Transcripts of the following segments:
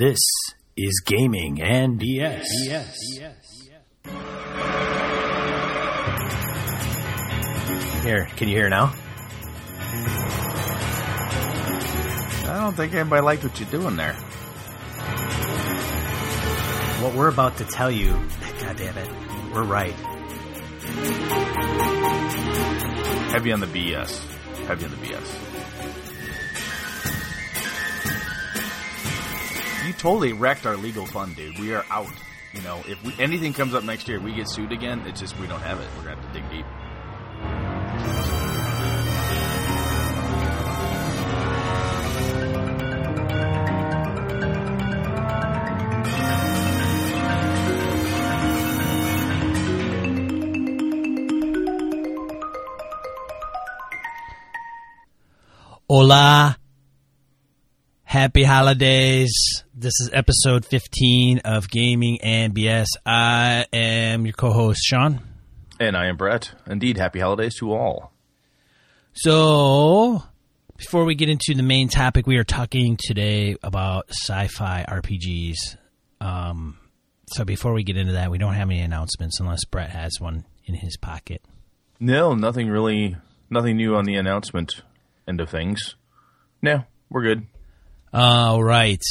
This is gaming and BS. Yes. Here, can you hear now? I don't think anybody liked what you're doing there. What we're about to tell you, god damn it, we're right. Heavy on the BS. Heavy on the BS. You totally wrecked our legal fund, dude. We are out. You know, if we, anything comes up next year, we get sued again. It's just we don't have it. We're gonna have to dig deep. Hola. Happy holidays. This is episode 15 of Gaming and BS. I am your co host, Sean. And I am Brett. Indeed, happy holidays to all. So, before we get into the main topic, we are talking today about sci fi RPGs. Um, so, before we get into that, we don't have any announcements unless Brett has one in his pocket. No, nothing really, nothing new on the announcement end of things. No, we're good. All right.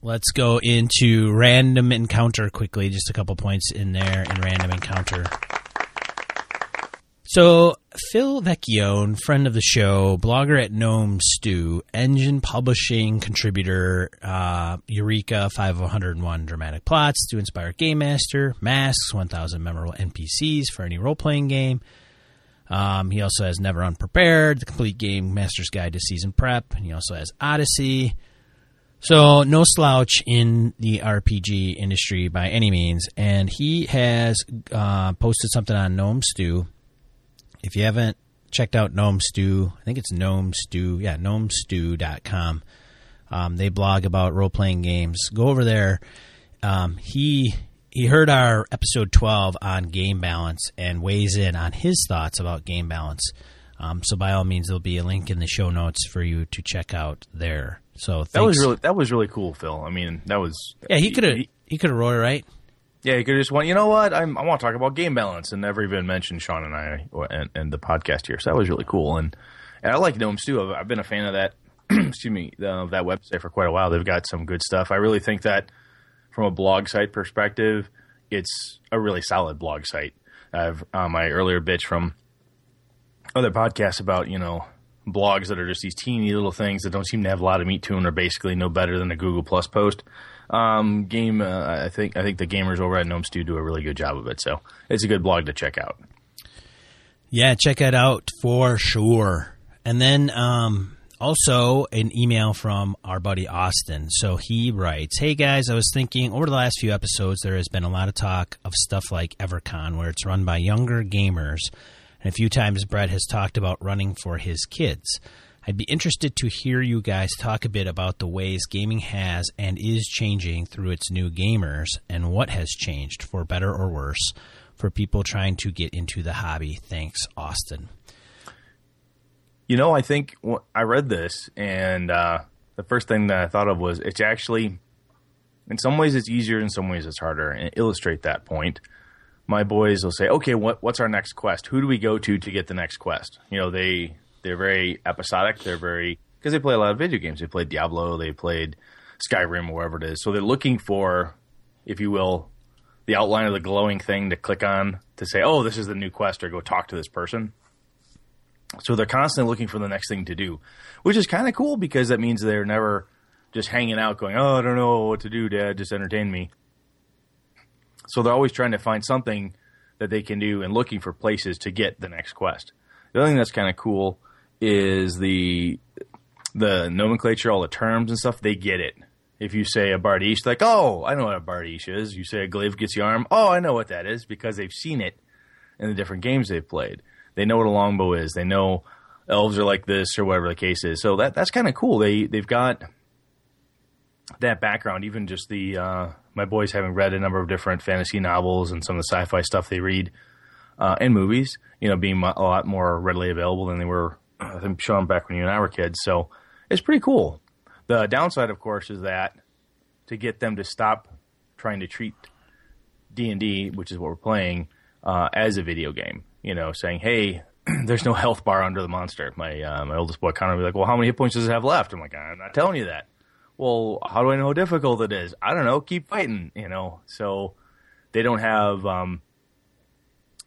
Let's go into random encounter quickly. Just a couple points in there in random encounter. So, Phil Vecchione, friend of the show, blogger at Gnome Stew, engine publishing contributor, uh, Eureka 5101 dramatic plots to inspire Game Master, Masks, 1000 memorable NPCs for any role playing game. Um, he also has Never Unprepared, the complete game master's guide to session prep, and he also has Odyssey. So no slouch in the RPG industry by any means, and he has uh, posted something on Gnome Stew. If you haven't checked out Gnome Stew, I think it's Gnome Stew, yeah, gnomestew.com. Um, they blog about role playing games. Go over there. Um, he he heard our episode 12 on game balance and weighs in on his thoughts about game balance. Um, so by all means, there'll be a link in the show notes for you to check out there. So That was really that was really cool, Phil. I mean, that was yeah. He could have he could have wrote it right. Yeah, he could have just went. You know what? I'm, I want to talk about game balance, and never even mentioned Sean and I and, and the podcast here. So that was really cool, and and I like Gnome Stew. I've, I've been a fan of that. excuse me, of that website for quite a while. They've got some good stuff. I really think that from a blog site perspective, it's a really solid blog site. I've uh, my earlier bitch from other podcasts about you know blogs that are just these teeny little things that don't seem to have a lot of meat to them are basically no better than a Google Plus post. Um, game, uh, I think I think the gamers over at Gnome Stew do a really good job of it. So it's a good blog to check out. Yeah, check it out for sure. And then um, also an email from our buddy Austin. So he writes, "Hey guys, I was thinking over the last few episodes there has been a lot of talk of stuff like EverCon, where it's run by younger gamers, and a few times Brett has talked about running for his kids." I'd be interested to hear you guys talk a bit about the ways gaming has and is changing through its new gamers and what has changed for better or worse for people trying to get into the hobby. Thanks, Austin. You know, I think I read this, and uh, the first thing that I thought of was it's actually, in some ways, it's easier, in some ways, it's harder. And illustrate that point, my boys will say, "Okay, what, what's our next quest? Who do we go to to get the next quest?" You know, they they're very episodic. They're very because they play a lot of video games. They played Diablo, they played Skyrim, or wherever it is. So they're looking for, if you will, the outline of the glowing thing to click on to say, "Oh, this is the new quest," or go talk to this person. So they're constantly looking for the next thing to do, which is kind of cool because that means they're never just hanging out going, "Oh, I don't know what to do, Dad. Just entertain me." So they're always trying to find something that they can do and looking for places to get the next quest. The other thing that's kind of cool is the the nomenclature, all the terms and stuff. They get it. If you say a bardiche, like, "Oh, I know what a bardiche is." You say a glaive-guisarme. Oh, I know what that is because they've seen it in the different games they've played. They know what a longbow is. They know elves are like this or whatever the case is. So that that's kind of cool. They they've got that background. Even just the uh, my boys having read a number of different fantasy novels and some of the sci-fi stuff they read uh, and movies. You know, being a lot more readily available than they were. I think Sean back when you and I were kids. So it's pretty cool. The downside, of course, is that to get them to stop trying to treat D and D, which is what we're playing, uh, as a video game. You know, saying, "Hey, there's no health bar under the monster." My uh, my oldest boy Connor will be like, "Well, how many hit points does it have left?" I'm like, "I'm not telling you that." Well, how do I know how difficult it is? I don't know. Keep fighting. You know, so they don't have um,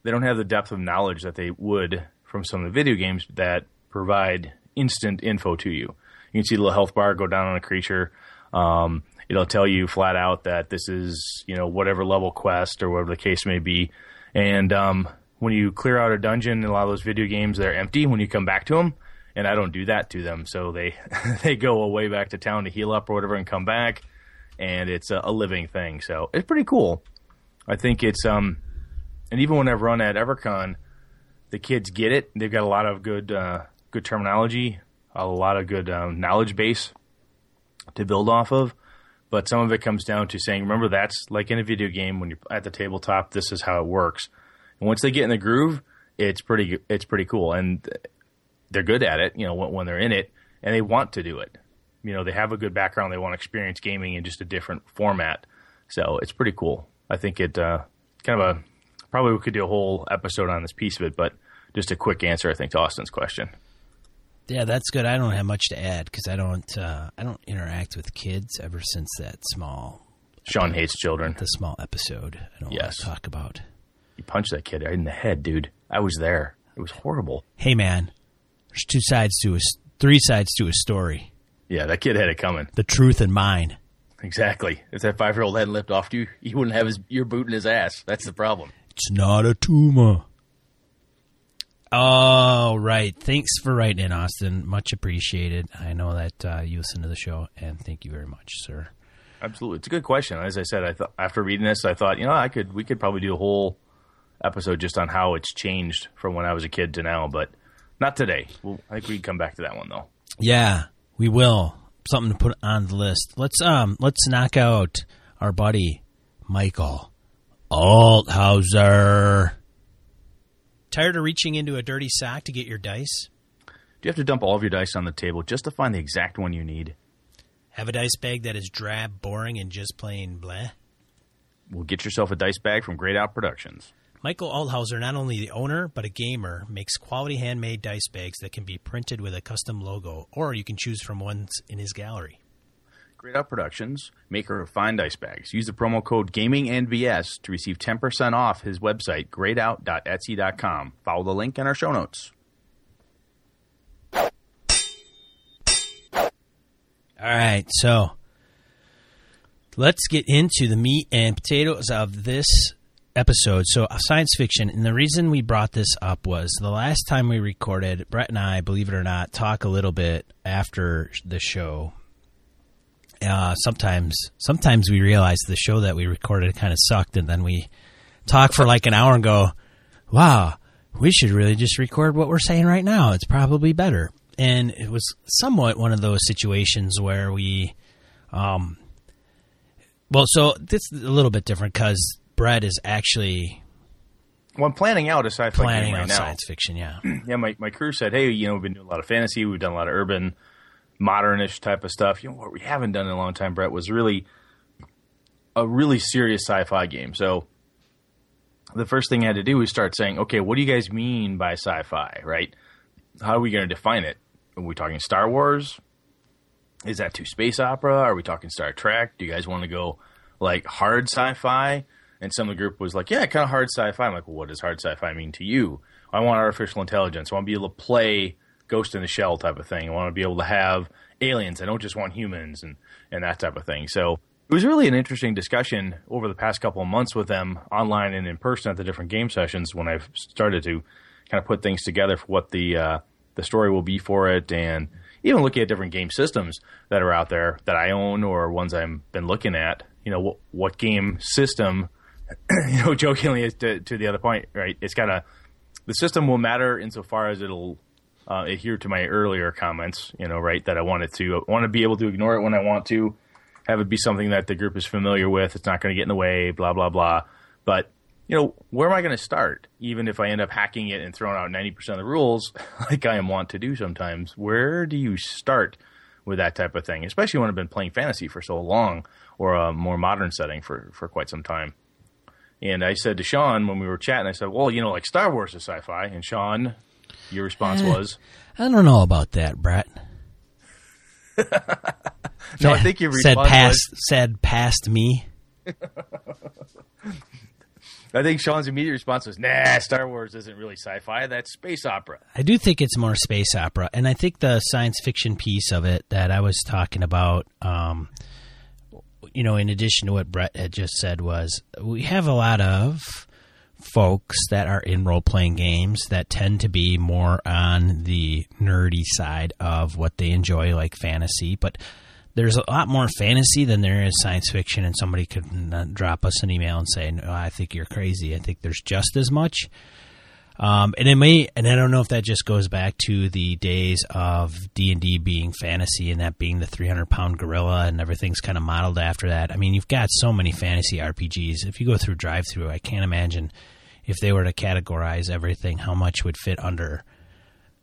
they don't have the depth of knowledge that they would from some of the video games that provide instant info to you. You can see the little health bar go down on a creature. Um, it'll tell you flat out that this is you know whatever level quest or whatever the case may be. And um, when you clear out a dungeon in a lot of those video games, they're empty when you come back to them. And I don't do that to them, so they they go away back to town to heal up or whatever and come back, and it's a, a living thing. So it's pretty cool. I think it's um, and even when I've run at EverCon, the kids get it. They've got a lot of good uh, good terminology, a lot of good um, knowledge base to build off of. But some of it comes down to saying, remember, that's like in a video game when you're at the tabletop. This is how it works. And once they get in the groove, it's pretty it's pretty cool, and they're good at it. You know, when, when they're in it, and they want to do it. You know, they have a good background. They want to experience gaming in just a different format. So it's pretty cool. I think it uh, kind of a probably we could do a whole episode on this piece of it, but just a quick answer, I think, to Austin's question. Yeah, that's good. I don't have much to add because I don't uh, I don't interact with kids ever since that small Sean hates children. the small episode. I don't Yes. want to talk about. You punched that kid right in the head, dude. I was there. It was horrible. Hey, man, there's two sides to a three sides to a story: Yeah, that kid had it coming. the truth and mine. Exactly. If that five year old hadn't lipped off you, he wouldn't have his your boot in his ass. That's the problem. It's not a tumor. Oh, right. Thanks for writing in, Austin. Much appreciated. I know that uh, you listen to the show, and thank you very much, sir. Absolutely, it's a good question. As I said, I thought after reading this, I thought you know I could we could probably do a whole episode just on how it's changed from when I was a kid to now, but not today. Well, I think we can come back to that one though. Yeah, we will. Something to put on the list. Let's um let's knock out our buddy Michael Althauser. Tired of reaching into a dirty sack to get your dice? Do you have to dump all of your dice on the table just to find the exact one you need? Have a dice bag that is drab, boring, and just plain bleh? Well, get yourself a dice bag from Great Out Productions. Michael Althauser, not only the owner but a gamer, makes quality handmade dice bags that can be printed with a custom logo, or you can choose from ones in his gallery. Great Out Productions, maker of fine dice bags. Use the promo code GAMINGNVS to receive 10% off his website, greatout.etsy.com. Follow the link in our show notes. All right, so let's get into the meat and potatoes of this episode. So, uh, science fiction, and the reason we brought this up was the last time we recorded, Brett and I, believe it or not, talk a little bit after the show. Uh, sometimes, sometimes we realize the show that we recorded kind of sucked, and then we talk for like an hour and go, "Wow, we should really just record what we're saying right now. It's probably better." And it was somewhat one of those situations where we, um, well, so this is a little bit different because Brett is actually Well, I'm planning out a sci-fi planning game right now. science fiction. Yeah, yeah, my, my crew said, hey, you know, we've been doing a lot of fantasy, we've done a lot of urban, modernish type of stuff. You know, what we haven't done in a long time, Brett, was really a really serious sci-fi game. So the first thing I had to do was start saying, okay, what do you guys mean by sci-fi, right? How are we going to define it? Are we talking Star Wars? Is that too space opera? Are we talking Star Trek? Do you guys want to go like hard sci-fi? And some of the group was like, yeah, kind of hard sci-fi. I'm like, well, what does hard sci-fi mean to you? I want artificial intelligence. I want to be able to play Ghost in the Shell type of thing. I want to be able to have aliens. I don't just want humans and, and that type of thing. So it was really an interesting discussion over the past couple of months with them online and in person at the different game sessions when I've started to kind of put things together for what the uh, the story will be for it and even looking at different game systems that are out there that I own or ones I've been looking at. You know, what, what game system, you know, jokingly to, to the other point, right? It's kind of the system will matter insofar as it'll uh, adhere to my earlier comments, you know, right? That I wanted to want to be able to ignore it when I want to, have it be something that the group is familiar with. It's not going to get in the way, blah blah blah. But you know, where am I going to start? Even if I end up hacking it and throwing out ninety percent of the rules, like I am wont to do sometimes, where do you start with that type of thing, especially when I've been playing fantasy for so long or a more modern setting for, for quite some time. And I said to Sean when we were chatting, I said, well, you know, like Star Wars is sci fi. And Sean, your response Eh. was, I don't know about that, Brett. no, I think you said past was, said past me. I think Sean's immediate response was, nah, Star Wars isn't really sci fi. That's space opera. I do think it's more space opera, and I think the science fiction piece of it that I was talking about, um, you know, in addition to what Brett had just said, was we have a lot of folks that are in role playing games that tend to be more on the nerdy side of what they enjoy, like fantasy, but. There's a lot more fantasy than there is science fiction, and somebody could drop us an email and say, "No, I think you're crazy." I think there's just as much. Um, and it may, and I don't know if that just goes back to the days of D and D being fantasy and that being the 300 pound gorilla and everything's kind of modeled after that. I mean, you've got so many fantasy RPGs. If you go through DriveThru, I can't imagine if they were to categorize everything, how much would fit under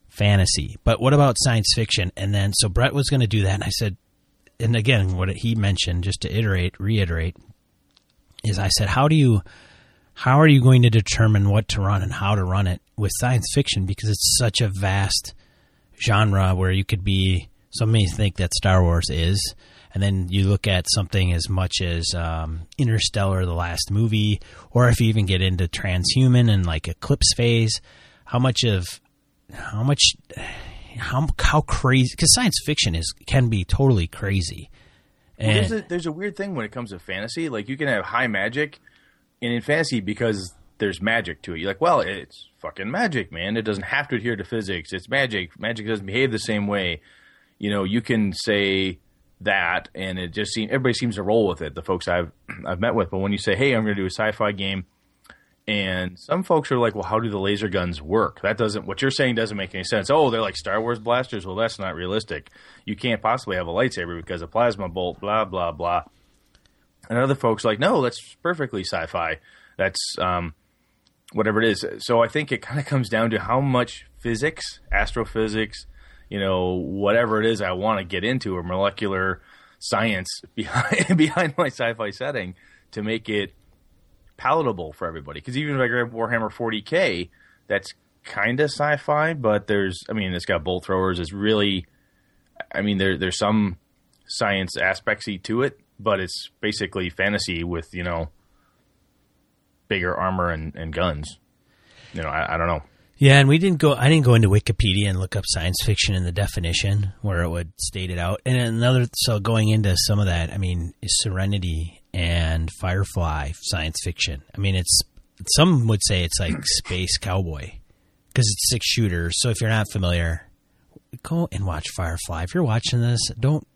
fantasy. But what about science fiction? And then, so Brett was going to do that. And I said, and again, what he mentioned, just to iterate, reiterate, is I said, how do you, how are you going to determine what to run and how to run it with science fiction because it's such a vast genre where you could be some may think that Star Wars is and then you look at something as much as um, Interstellar the last movie or if you even get into transhuman and like eclipse phase how much of how much how how crazy because science fiction is can be totally crazy Well, there's, a, there's a weird thing when it comes to fantasy. Like, you can have high magic, and in fantasy, because there's magic to it, you're like, well, it's fucking magic, man. It doesn't have to adhere to physics. It's magic. Magic doesn't behave the same way. You know, you can say that, and it just seems everybody seems to roll with it. The folks I've I've met with, but when you say, "Hey, I'm going to do a sci-fi game," and some folks are like, "Well, how do the laser guns work?" That doesn't. What you're saying doesn't make any sense. Oh, they're like Star Wars blasters. Well, that's not realistic. You can't possibly have a lightsaber because a plasma bolt. Blah blah blah. And other folks like, no, that's perfectly sci-fi. That's um, whatever it is. So I think it kind of comes down to how much physics, astrophysics, you know, whatever it is I want to get into, or molecular science behind behind my sci-fi setting to make it palatable for everybody. Because even if I grab Warhammer 40k, that's kind of sci-fi, but there's, I mean, it's got bolt throwers. It's really, I mean, there there's some science aspects to it, but it's basically fantasy with you know bigger armor and, and guns. You know, I, I don't know. Yeah, and we didn't go. I didn't go into Wikipedia and look up science fiction in the definition where it would state it out. And another, so going into some of that, I mean, is Serenity and Firefly science fiction? I mean, it's some would say it's like space cowboy because it's six shooters. So if you're not familiar, go and watch Firefly. If you're watching this, don't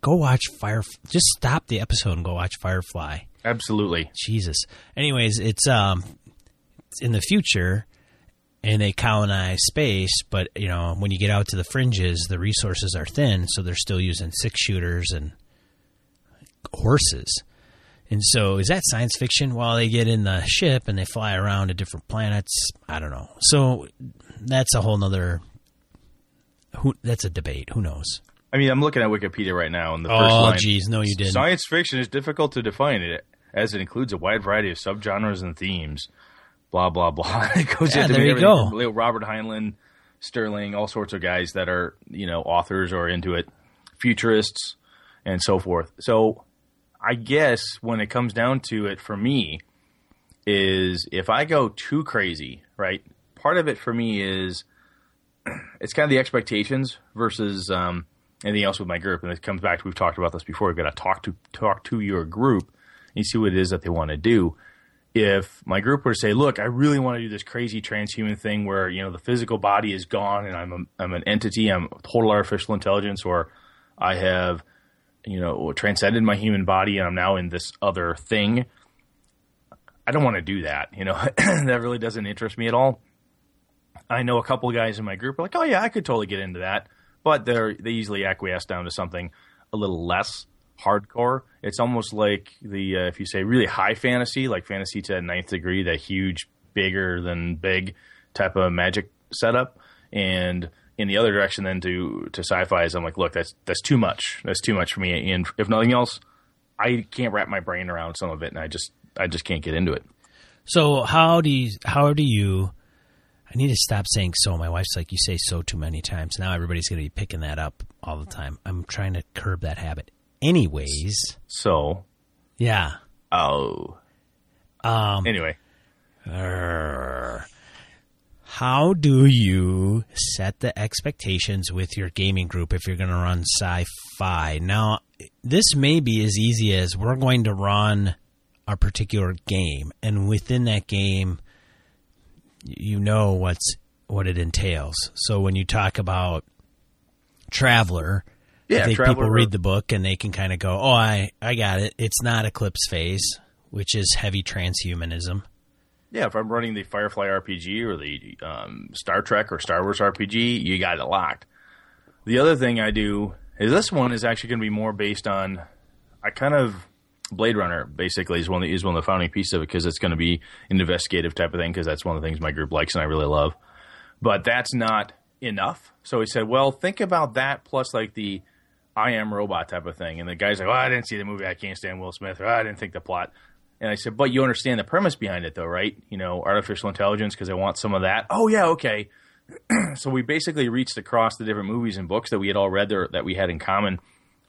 go watch Fire. Just stop the episode and go watch Firefly. Absolutely. Jesus. Anyways, it's um it's in the future and they colonize space, but you know, when you get out to the fringes, the resources are thin, so they're still using six shooters and horses. And so, is that science fiction? While they get in the ship and they fly around to different planets, I don't know. So that's a whole nother. Who? That's a debate. Who knows? I mean, I'm looking at Wikipedia right now, and the first Oh, line: geez, no, you didn't. Science fiction is difficult to define it, as it includes a wide variety of subgenres and themes. Blah blah blah. it goes Yeah, into there you go. Robert Heinlein, Sterling, all sorts of guys that are you know authors or into it, futurists, and so forth. So, I guess when it comes down to it, for me, is if I go too crazy, right? Part of it for me is it's kind of the expectations versus um, anything else with my group, and it comes back to we've talked about this before. We've got to talk to talk to your group and you see what it is that they want to do. If my group were to say, "Look, I really want to do this crazy transhuman thing where you know the physical body is gone and I'm a, I'm an entity, I'm total artificial intelligence, or I have you know transcended my human body and I'm now in this other thing," I don't want to do that. You know, that really doesn't interest me at all. I know a couple of guys in my group are like, "Oh yeah, I could totally get into that," but they're they easily acquiesce down to something a little less hardcore. It's almost like the uh, if you say really high fantasy, like fantasy to ninth degree, that huge, bigger than big type of magic setup, and in the other direction then to to sci-fi is I'm like, look, that's that's too much. That's too much for me. And if nothing else, I can't wrap my brain around some of it, and I just I just can't get into it. So how do you how do you I need to stop saying so. My wife's like, you say so too many times. Now everybody's going to be picking that up all the time. I'm trying to curb that habit. Anyways, So, yeah. oh, Um, anyway, Err. How do you set the expectations with your gaming group if you're going to run sci fi? Now, this may be as easy as we're going to run a particular game, and within that game, you know what's what it entails. So when you talk about Traveller, Yeah, I think Traveller- people read the book and they can kind of go, "Oh, I I got it. It's not Eclipse Phase, which is heavy transhumanism." yeah, if I'm running the Firefly RPG or the um, Star Trek or Star Wars RPG, you got it locked. The other thing I do is this one is actually going to be more based on I kind of Blade Runner basically is one of the, is one of the founding pieces of it because it's going to be an investigative type of thing because that's one of the things my group likes and I really love. But that's not enough. So he said, well, think about that plus like the I am robot type of thing. And the guy's like, well, I didn't see the movie. I can't stand Will Smith. Or I didn't think the plot. And I said, but you understand the premise behind it, though, right? You know, artificial intelligence because I want some of that. Oh yeah, okay. so we basically reached across the different movies and books that we had all read there that we had in common,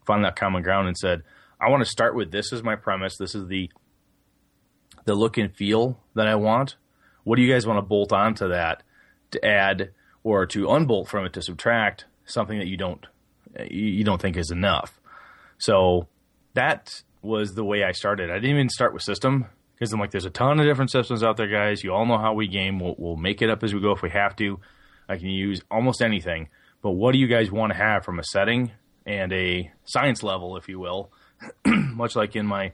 found that common ground, and said, I want to start with this as my premise. This is the the look and feel that I want. What do you guys want to bolt onto that to add or to unbolt from it to subtract something that you don't you don't think is enough? So that was the way I started. I didn't even start with system because I'm like, there's a ton of different systems out there, guys. You all know how we game. We'll, we'll make it up as we go if we have to. I can use almost anything. But what do you guys want to have from a setting and a science level, if you will? Much like in my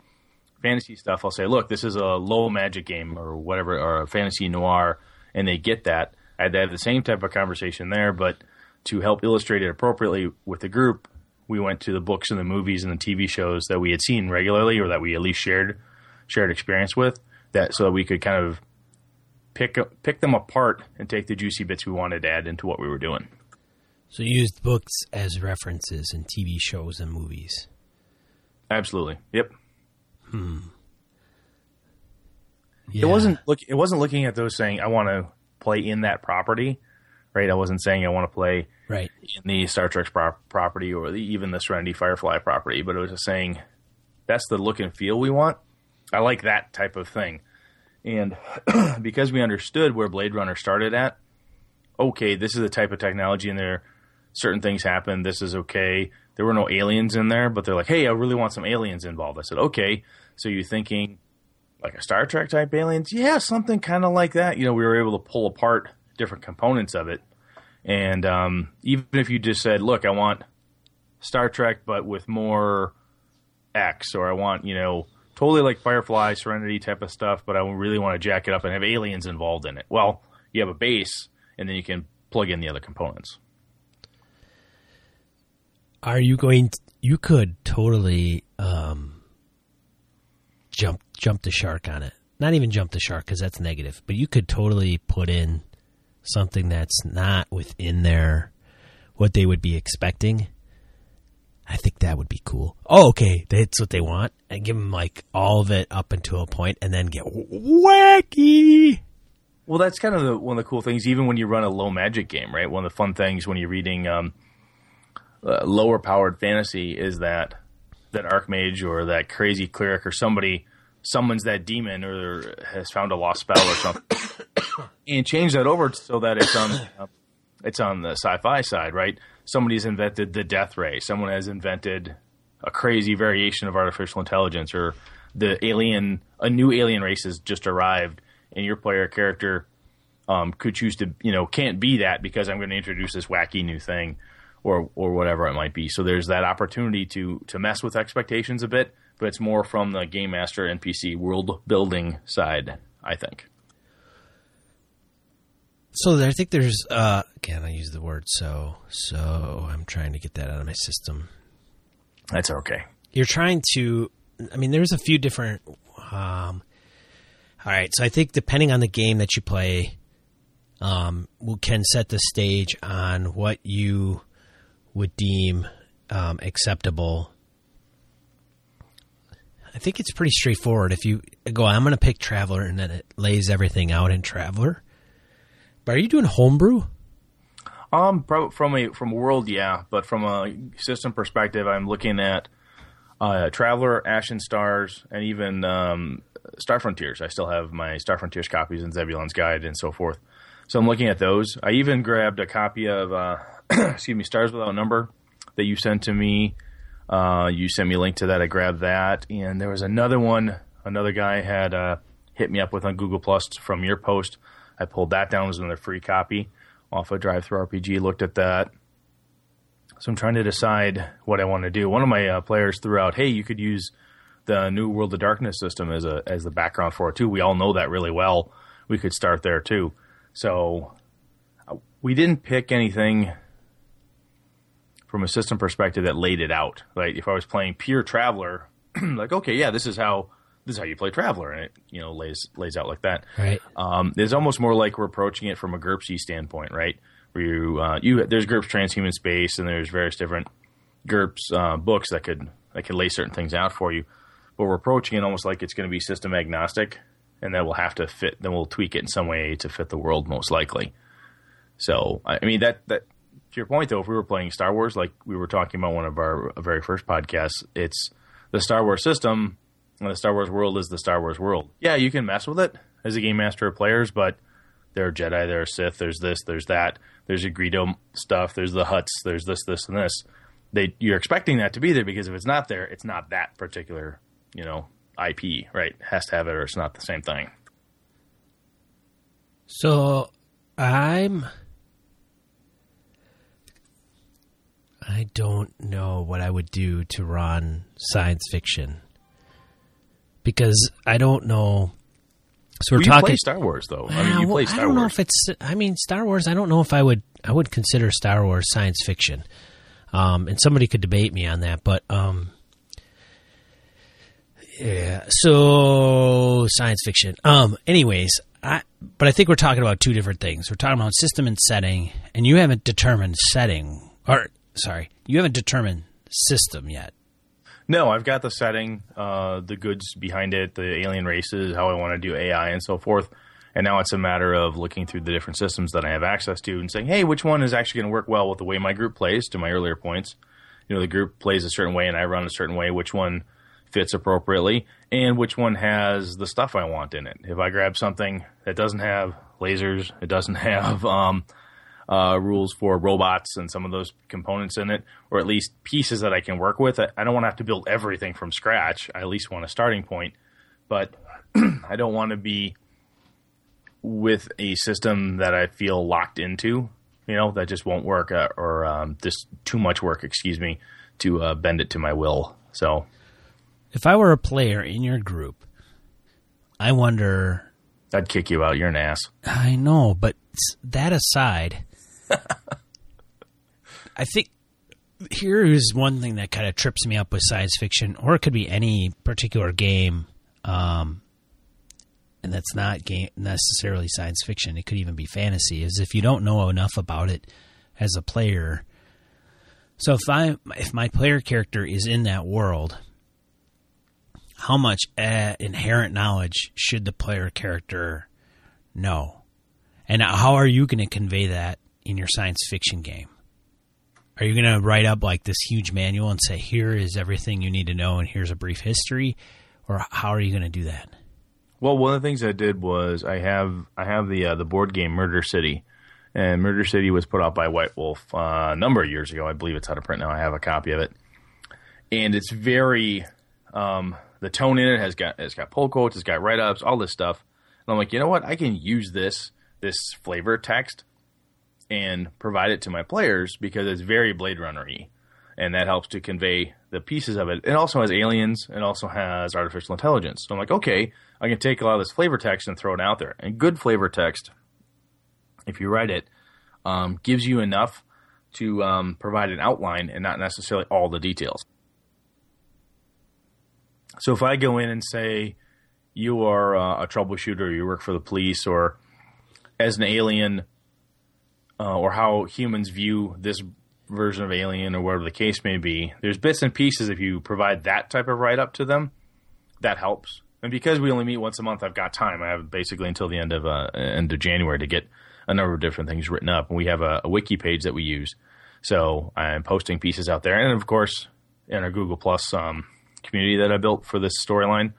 fantasy stuff, I'll say, look, this is a low magic game or whatever, or a fantasy noir, and they get that. I'd have the same type of conversation there, but to help illustrate it appropriately with the group, we went to the books and the movies and the TV shows that we had seen regularly or that we at least shared shared experience with that so that we could kind of pick pick them apart and take the juicy bits we wanted to add into what we were doing. So you used books as references in TV shows and movies. Absolutely. Yep. Hmm. Yeah. It wasn't look it wasn't looking at those saying I want to play in that property, right? I wasn't saying I want to play right. in the Star Trek pro- property or the, even the Serenity Firefly property, but it was just saying that's the look and feel we want. I like that type of thing. And because we understood where Blade Runner started at, okay, this is the type of technology in there. Certain things happen. This is okay. There were no aliens in there, but they're like, hey, I really want some aliens involved. I said, okay. So you're thinking like a Star Trek type aliens? Yeah, something kind of like that. You know, we were able to pull apart different components of it. And um, even if you just said, look, I want Star Trek, but with more X, or I want, you know, totally like Firefly, Serenity type of stuff, but I really want to jack it up and have aliens involved in it. Well, you have a base, and then you can plug in the other components. Are you going? To, you could totally um, jump jump the shark on it. Not even jump the shark because that's negative. But you could totally put in something that's not within their what they would be expecting. I think that would be cool. Oh, okay, that's what they want, and give them like all of it up until a point, and then get wacky. Well, that's kind of the, one of the cool things, even when you run a low magic game, right? One of the fun things when you're reading um, uh, lower powered fantasy is that that archmage or that crazy cleric or somebody summons that demon or has found a lost spell or something, and change that over so that it's on uh, it's on the sci-fi side, right? Somebody's invented the death ray. Someone has invented a crazy variation of artificial intelligence, or the alien, a new alien race has just arrived, and your player character um, could choose to, you know, can't be that because I'm going to introduce this wacky new thing, or or whatever it might be. So there's that opportunity to to mess with expectations a bit, but it's more from the game master NPC world building side, I think. So I think there's uh, again I use the word so so I'm trying to get that out of my system. That's okay. You're trying to I mean there's a few different um all right, so I think depending on the game that you play um, can set the stage on what you would deem um, acceptable. I think it's pretty straightforward. If you go, I'm going to pick Traveller, and then it lays everything out in Traveller. But are you doing homebrew? Um, from a from a world, yeah, but from a system perspective, I'm looking at uh, Traveller, Ashen Stars, and even um, Star Frontiers. I still have my Star Frontiers copies and Zebulon's Guide and so forth. So I'm looking at those. I even grabbed a copy of, uh, excuse me, Stars Without Number that you sent to me. Uh, you sent me a link to that. I grabbed that, and there was another one. Another guy had uh, hit me up with on Google Plus from your post. I pulled that down as another free copy off of RPG. Looked at that. So I'm trying to decide what I want to do. One of my uh, players threw out, "Hey, you could use the new World of Darkness system as a as the background for it too. We all know that really well. We could start there too." So uh, we didn't pick anything from a system perspective that laid it out. Like if I was playing pure Traveller, like okay, yeah, this is how this is how you play Traveller, and it you know lays lays out like that. Right. Um, it's almost more like we're approaching it from a GURPS standpoint, right? Where you uh, you there's GURPS Transhuman Space, and there's various different GURPS uh, books that could that could lay certain things out for you. But we're approaching it almost like it's going to be system agnostic, and then we'll have to fit. Then we'll tweak it in some way to fit the world, most likely. So I mean that that to your point though, if we were playing Star Wars, like we were talking about one of our uh, very first podcasts, it's the Star Wars system and the Star Wars world is the Star Wars world. Yeah, you can mess with it as a game master of players, but there are Jedi, there are Sith, there's this, there's that, there's your Greedo stuff, there's the Hutts, there's this, this, and this. They you're expecting that to be there because if it's not there, it's not that particular, you know, IP, right? Has to have it or it's not the same thing. So I'm I don't know what I would do to run science fiction because I don't know. So we're well, talking Star Wars, though. I mean, you well, play Star I don't Wars. know if it's. I mean, Star Wars. I don't know if I would. I would consider Star Wars science fiction. Um, and somebody could debate me on that, but um, yeah. So science fiction. Um. Anyways, I. But I think we're talking about two different things. We're talking about system and setting, and you haven't determined setting, or sorry, you haven't determined system yet. No, I've got the setting, uh, the goods behind it, the alien races, how I want to do AI, and so forth. And now it's a matter of looking through the different systems that I have access to and saying, hey, which one is actually going to work well with the way my group plays, to my earlier points. You know, the group plays a certain way and I run a certain way. Which one fits appropriately and which one has the stuff I want in it. If I grab something that doesn't have lasers, it doesn't have um, uh, rules for robots and some of those components in it, or at least pieces that I can work with. I, I don't want to have to build everything from scratch. I at least want a starting point, but I don't want to be with a system that I feel locked into. You know that just won't work, uh, or um, just too much work. Excuse me, to uh, bend it to my will. So, if I were a player in your group, I wonder. I'd kick you out. You're an ass. I know, but that aside, I think here is one thing that kind of trips me up with science fiction, or it could be any particular game, um, and that's not game necessarily science fiction. It could even be fantasy. Is if you don't know enough about it as a player. So if I if my player character is in that world, how much uh, inherent knowledge should the player character know? And how are you going to convey that in your science fiction game? Are you going to write up like this huge manual and say, here is everything you need to know and here's a brief history? Or how are you going to do that? Well, one of the things I did was I have I have the uh, the board game Murder City, and Murder City was put out by White Wolf uh, a number of years ago. I believe it's out of print now. I have a copy of it, and it's very um, the tone in it has got it's got pull quotes, it's got write ups, all this stuff. And I'm like, you know what? I can use this this flavor text and provide it to my players because it's very Blade Runner-y, and that helps to convey the pieces of it. It also has aliens It also has artificial intelligence. So I'm like, okay, I can take a lot of this flavor text and throw it out there. And good flavor text, if you write it, um, gives you enough to um, provide an outline and not necessarily all the details. So if I go in and say you are uh, a troubleshooter, you work for the police, or as an alien, uh, or how humans view this version of Alien or whatever the case may be. There's bits and pieces if you provide that type of write up to them, that helps. And because we only meet once a month, I've got time. I have basically until the end of uh, end of January to get a number of different things written up. And we have a, a wiki page that we use, so I'm posting pieces out there. And of course, in our Google Plus um, community that I built for this storyline,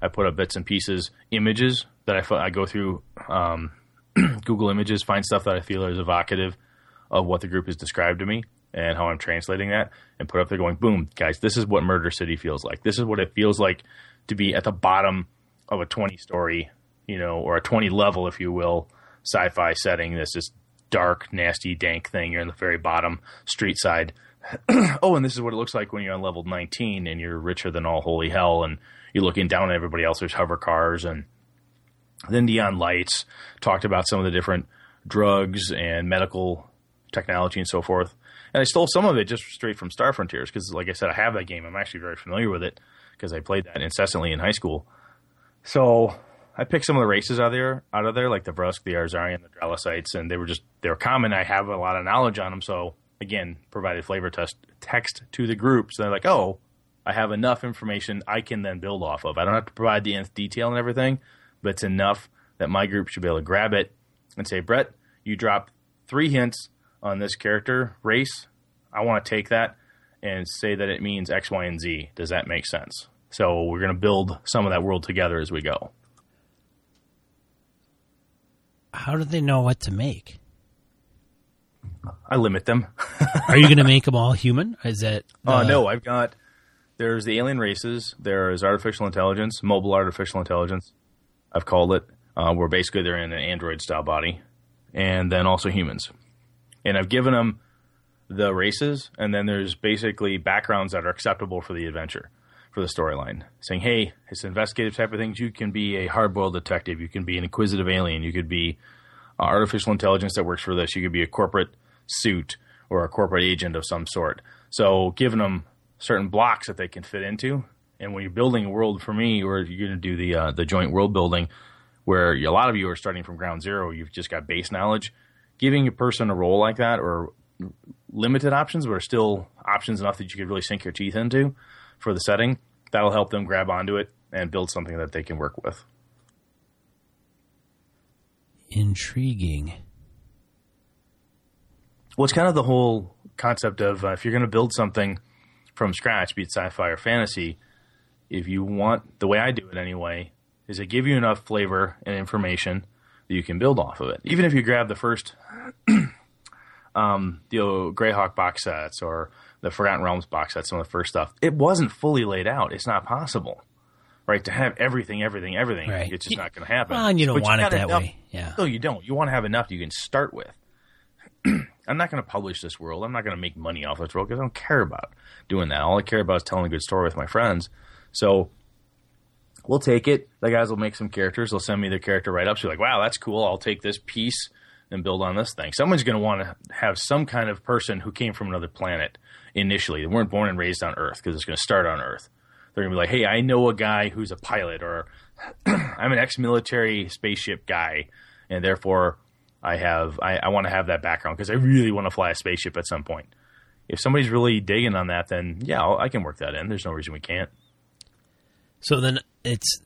I put up bits and pieces, images that I, I go through um, Google Images, find stuff that I feel is evocative of what the group has described to me and how I'm translating that, and put up there going, boom, guys, this is what Murder City feels like. This is what it feels like to be at the bottom of a 20 story, you know, or a 20 level, if you will, sci fi setting. This just dark, nasty, dank thing. You're in the very bottom street side. oh, and this is what it looks like when you're on level 19 and you're richer than all holy hell, and you're looking down at everybody else. There's hover cars and then neon lights. Talked about some of the different drugs and medical technology and so forth. And I stole some of it just straight from Star Frontiers because, like I said, I have that game. I'm actually very familiar with it because I played that incessantly in high school. So I picked some of the races out of there, out of there, like the Vrusk, the Yazirian, the Dralasites, and they were just they were common. I have a lot of knowledge on them, so again, provided flavor test text to the group. So they're like, oh, I have enough information I can then build off of. I don't have to provide the nth detail and everything, but it's enough that my group should be able to grab it and say, Brett, you drop three hints on this character race. I want to take that and say that it means X, Y, and Z. Does that make sense? So we're going to build some of that world together as we go. How do they know what to make? I limit them. Are you going to make them all human? Is that Oh uh, no, I've got there's the alien races. There is artificial intelligence, mobile artificial intelligence. I've called it, uh, where basically they're in an android style body, and then also humans. And I've given them the races, and then there's basically backgrounds that are acceptable for the adventure, for the storyline. Saying, hey, it's investigative type of things. You can be a hard boiled detective. You can be an inquisitive alien. You could be uh, artificial intelligence that works for this. You could be a corporate suit or a corporate agent of some sort. So giving them certain blocks that they can fit into. And when you're building a world for me, or you're going to do the uh, the joint world building, where a lot of you are starting from ground zero, you've just got base knowledge. Giving a person a role like that, or limited options, but are still options enough that you could really sink your teeth into for the setting, that'll help them grab onto it and build something that they can work with. Intriguing. Well, it's kind of the whole concept of uh, if you're going to build something from scratch, be it sci-fi or fantasy, if you want the way I do it anyway, is it give you enough flavor and information that you can build off of it. Even if you grab the first um, the Greyhawk box sets or the Forgotten Realms box sets, some of the first stuff, it wasn't fully laid out. It's not possible, right? To have everything, everything, everything, right. it's just not going to happen. Well, and you don't but want you it that enough, way. Yeah. No, you don't. You want to have enough you can start with. I'm not going to publish this world. I'm not going to make money off this world because I don't care about doing that. All I care about is telling a good story with my friends. So we'll take it. The guys will make some characters. They'll send me their character write ups. You're like, wow, that's cool. I'll take this piece and build on this thing. Someone's going to want to have some kind of person who came from another planet initially. They weren't born and raised on Earth because it's going to start on Earth. They're going to be like, hey, I know a guy who's a pilot, or I'm an ex military spaceship guy, and therefore I have I, I want to have that background because I really want to fly a spaceship at some point. If somebody's really digging on that, then yeah, I'll, I can work that in. There's no reason we can't. So then it's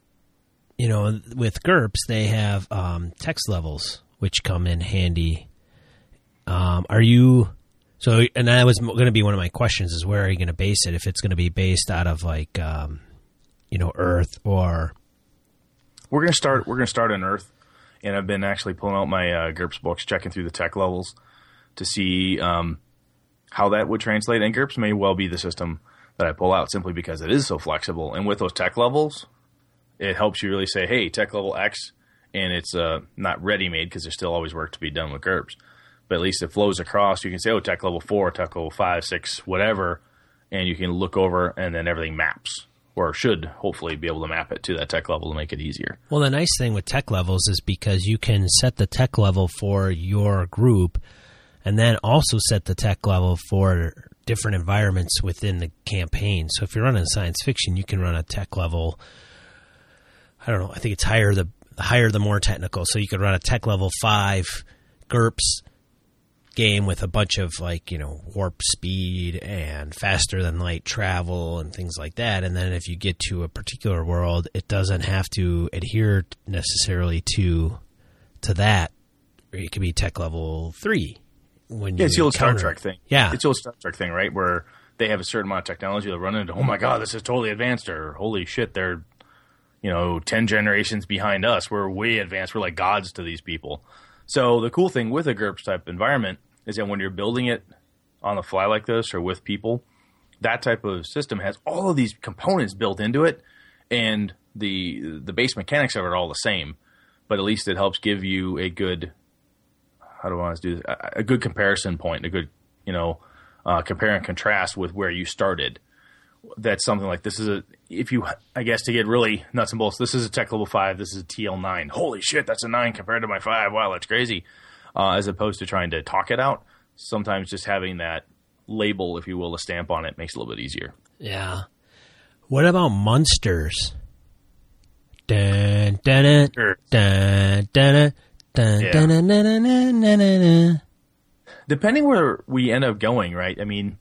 you know with GURPS they have um, tech levels which come in handy. Um, are you so? And that was going to be one of my questions: is where are you going to base it? If it's going to be based out of like um, you know Earth or we're going to start. We're going to start on Earth, and I've been actually pulling out my uh, GURPS books, checking through the tech levels to see um, how that would translate. And GURPS may well be the system that I pull out simply because it is so flexible. And with those tech levels, it helps you really say, "Hey, tech level X and it's uh, not ready made because there's still always work to be done with GURPS. But at least it flows across. You can say, oh, tech level four, tech level five, six, whatever, and you can look over and then everything maps or should hopefully be able to map it to that tech level to make it easier. Well, the nice thing with tech levels is because you can set the tech level for your group and then also set the tech level for different environments within the campaign. So if you're running science fiction, you can run a tech level. I don't know. I think it's higher the the higher the more technical. So you could run a tech level five GURPS game with a bunch of like you know warp speed and faster than light travel and things like that. And then if you get to a particular world, it doesn't have to adhere necessarily to to that. It could be tech level three. When Yeah, it's the old Star Trek thing. Yeah, It's the old Star Trek thing, right? Where they have a certain amount of technology, they'll run into, oh my god, this is totally advanced, or holy shit, they're, you know, 10 generations behind us. We're way advanced. We're like gods to these people. So the cool thing with a GURPS type environment is that when you're building it on the fly like this or with people, that type of system has all of these components built into it, and the the base mechanics of it are all the same. But at least it helps give you a good how do I want to do this? A, a good comparison point, a good you know uh, compare and contrast with where you started. That's something like this is a if you I guess to get really nuts and bolts. This is a tech level five. This is a TL nine. Holy shit, that's a nine compared to my five. Wow, that's crazy. Uh, as opposed to trying to talk it out, sometimes just having that label, if you will, a stamp on it makes it a little bit easier. yeah. What about monsters? Dun, dun, dun, Sure. dun, dun, dun, Yeah. dun, dun, dun, dun, dun, dun, dun, dun. depending where we end up going, right? I mean,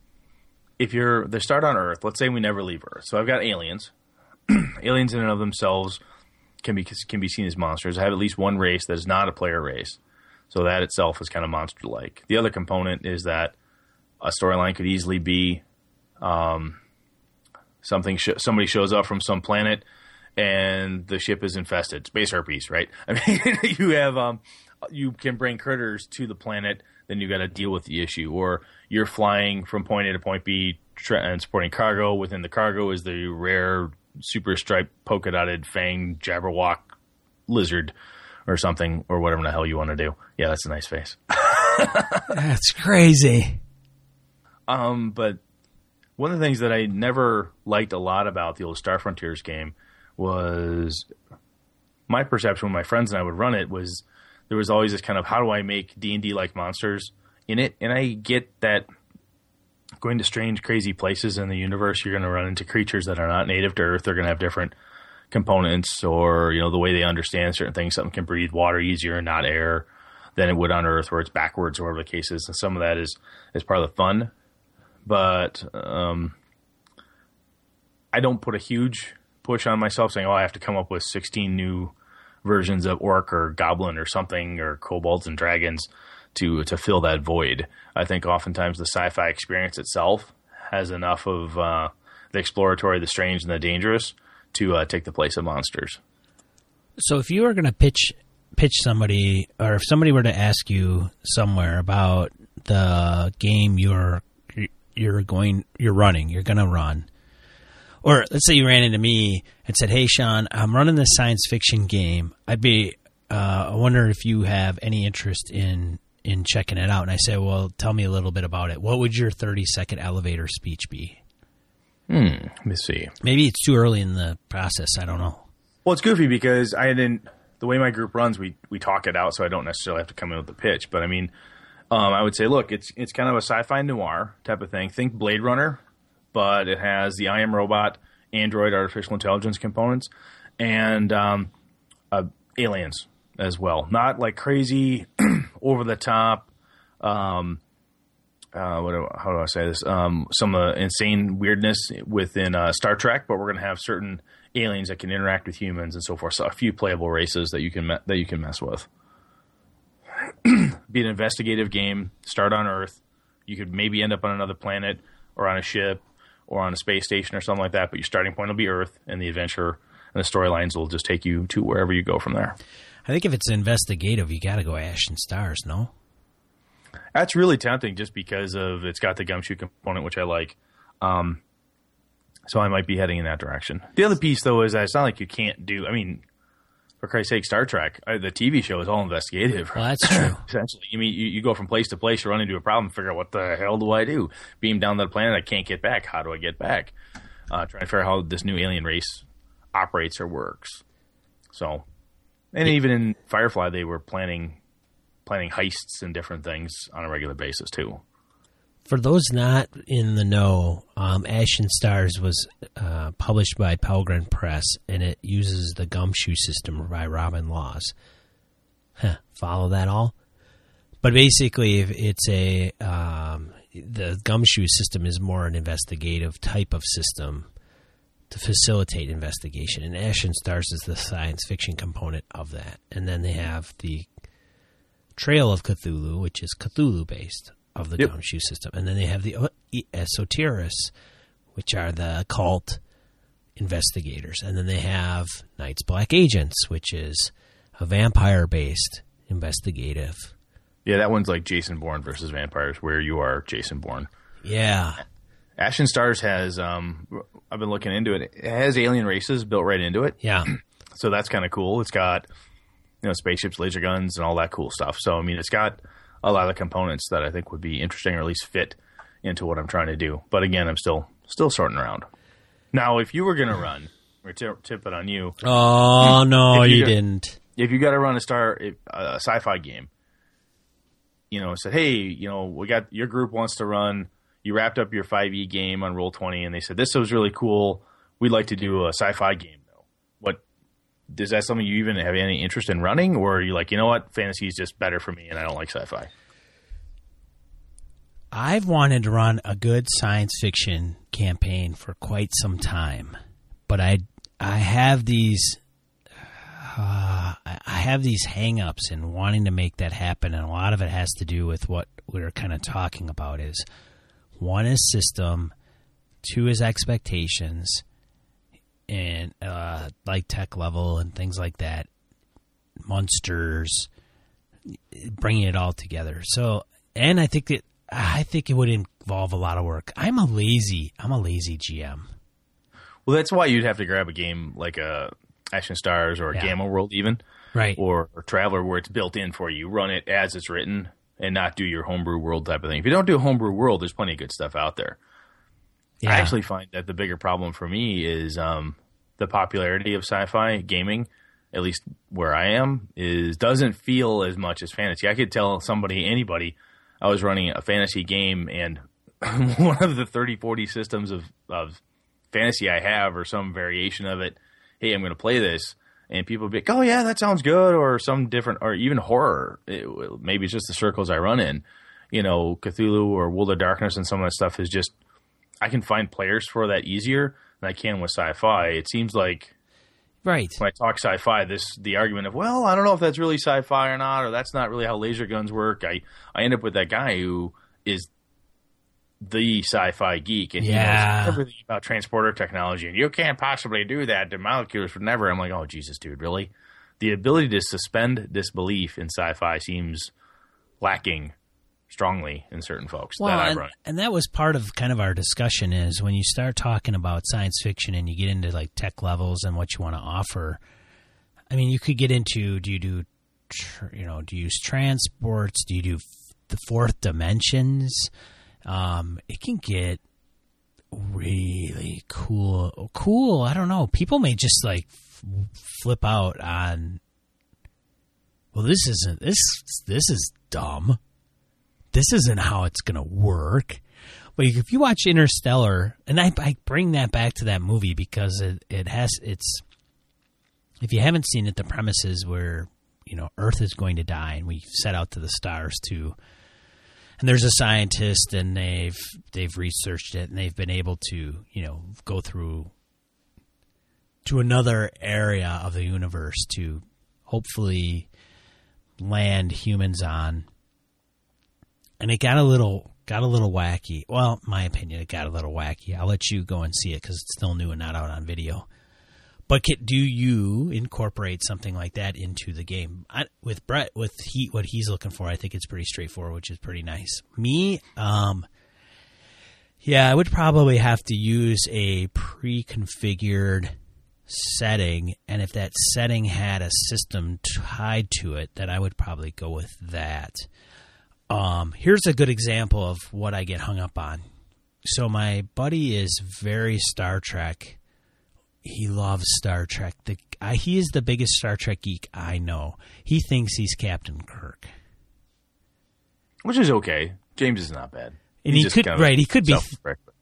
if you're they start on Earth, let's say we never leave Earth. So I've got aliens. aliens in and of themselves can be can be seen as monsters. I have at least one race that is not a player race. So that itself is kind of monster like. The other component is that a storyline could easily be um, something sh- somebody shows up from some planet and the ship is infested. Space herpes, right? I mean, you have um, you can bring critters to the planet, then you got to deal with the issue. Or you're flying from point A to point B, transporting cargo. Within the cargo is the rare super striped polka dotted fang jabberwock lizard or something or whatever the hell you want to do. Yeah, that's a nice face. That's crazy. Um, but one of the things that I never liked a lot about the old Star Frontiers game was my perception when my friends and I would run it was there was always this kind of how do I make D and D like monsters in it, and I get that going to strange, crazy places in the universe, you're going to run into creatures that are not native to Earth. They're going to have different components, or you know the way they understand certain things. Something can breathe water easier and not air than it would on Earth, where it's backwards, or whatever the case is. And some of that is is part of the fun but um, I don't put a huge push on myself saying, "Oh, I have to come up with 16 new versions of orc or goblin or something or kobolds and dragons to to fill that void." I think oftentimes the sci-fi experience itself has enough of uh, the exploratory, the strange, and the dangerous to uh, take the place of monsters. So if you were going to pitch pitch somebody, or if somebody were to ask you somewhere about the game you're you're going you're running, you're going to run, or let's say you ran into me and said, "Hey, Sean, I'm running this science fiction game. I'd be uh, I wonder if you have any interest in." In checking it out, and I say, "Well, tell me a little bit about it. What would your thirty-second elevator speech be? Hmm. Let me see. Maybe it's too early in the process. I don't know. Well, it's goofy because I didn't. The way my group runs, we we talk it out, so I don't necessarily have to come in with the pitch. But I mean, um, I would say, look, it's it's kind of a sci-fi noir type of thing. Think Blade Runner, but it has the I am robot, android, artificial intelligence components, and um, uh, aliens as well. Not like crazy, over the top. Um, uh, what do, how do I say this? Um, some uh, insane weirdness within uh, Star Trek, but we're going to have certain aliens that can interact with humans and so forth. So a few playable races that you can me- that you can mess with. Be an investigative game. Start on Earth. You could maybe end up on another planet or on a ship or on a space station or something like that. But your starting point will be Earth, and the adventure and the storylines will just take you to wherever you go from there. I think if it's investigative, you got to go Ashen Stars. No, That's really tempting just because of it's got the gumshoe component, which I like. Um, so I might be heading in that direction. The other piece, though, is that it's not like you can't do. I mean, for Christ's sake, Star Trek, uh, the TV show is all investigative. well that's true. Essentially, I mean, you, you go from place to place, you run into a problem, figure out what the hell do I do? Beam down to the planet, I can't get back. How do I get back? Uh, trying to figure out how this new alien race operates or works. So, and even in Firefly, they were planning planning heists and different things on a regular basis too. For those not in the know, um, Ashen Stars was uh, published by Pelgrane Press, and it uses the Gumshoe system by Robin Laws. Huh, follow that all? But basically, it's a um, the gumshoe system is more an investigative type of system to facilitate investigation, and Ashen Stars is the science fiction component of that. And then they have the Trail of Cthulhu, which is Cthulhu based of the Yep. gumshoe system, and then they have the Esoterrorists, which are the occult investigators, and then they have Night's Black Agents, which is a vampire based investigative. Yeah, that one's like Jason Bourne versus vampires, where you are Jason Bourne. Yeah, Ashen Stars has, um, I've been looking into it. It has alien races built right into it, yeah. so that's kind of cool. It's got, you know, spaceships, laser guns, and all that cool stuff. So I mean, it's got a lot of components that I think would be interesting, or at least fit into what I'm trying to do. But again, I'm still still sorting around. Now, if you were going to run, or tip, tip it on you, Oh no, you you didn't. if you got to run a star a sci-fi game, you know, said, hey, you know, we got your group wants to run. You wrapped up your 5e game on Roll 20, and they said this was really cool. We'd like to do a sci-fi game is that something you even have any interest in running, or are you like, you know what, fantasy is just better for me, and I don't like sci-fi? I've wanted to run a good science fiction campaign for quite some time, but I I have these uh, I have these hangups in wanting to make that happen, and a lot of it has to do with what we're kind of talking about. Is one is system, two is expectations, and uh, like tech level and things like that, monsters, bringing it all together. So, and I think that I think it would involve a lot of work. I'm a lazy, I'm a lazy GM. Well, that's why you'd have to grab a game like a Ashen Stars or a Yeah. Gamma World, even Right. or, or Traveller, where it's built in for you. Run it as it's written, and not do your homebrew world type of thing. If you don't do homebrew world, there's plenty of good stuff out there. Yeah. I actually find that the bigger problem for me is um, the popularity of sci-fi gaming. At least where I am, is doesn't feel as much as fantasy. I could tell somebody, anybody, I was running a fantasy game, and one of the 30, 40 systems of, of fantasy I have, or some variation of it. Hey, I'm going to play this, and people be like, "Oh yeah, that sounds good," or some different, or even horror. It, maybe it's just the circles I run in. You know, Cthulhu or World of Darkness, and some of that stuff is just I can find players for that easier than I can with sci-fi. It seems like right. when I talk sci-fi, this the argument of well, I don't know if that's really sci-fi or not, or that's not really how laser guns work. I I end up with that guy who is the sci-fi geek and Yeah. he knows everything about transporter technology, and you can't possibly do that. The molecules would never. I'm like, oh Jesus, dude, really? The ability to suspend disbelief in sci-fi seems lacking strongly in certain folks Well, that I and, run. and that was part of kind of our discussion is when you start talking about science fiction and you get into like tech levels and what you want to offer. I mean, you could get into do you do, you know, do you use transports? Do you do the fourth dimensions? Um, it can get really cool. Cool. I don't know. People may just like f- flip out on. Well, this isn't this. This is dumb this isn't how it's going to work. But if you watch Interstellar, and I, I bring that back to that movie because it, it has it's if you haven't seen it, the premise is where you know Earth is going to die, and we set out to the stars to. And there's a scientist, and they've they've researched it, and they've been able to you know go through to another area of the universe to hopefully land humans on and it got a little got a little wacky. Well, my opinion, it got a little wacky. I'll let you go and see it because it's still new and not out on video. But ca- do you incorporate something like that into the game? I, with Brett, with he, what he's looking for, I think it's pretty straightforward, which is pretty nice. Me, um, yeah, I would probably have to use a pre-configured setting, and if that setting had a system tied to it, then I would probably go with that. Um, here's a good example of what I get hung up on. So my buddy is very Star Trek. He loves Star Trek. The I, he is the biggest Star Trek geek I know. He thinks he's Captain Kirk, which is okay. James is not bad. and He's he could right. He could be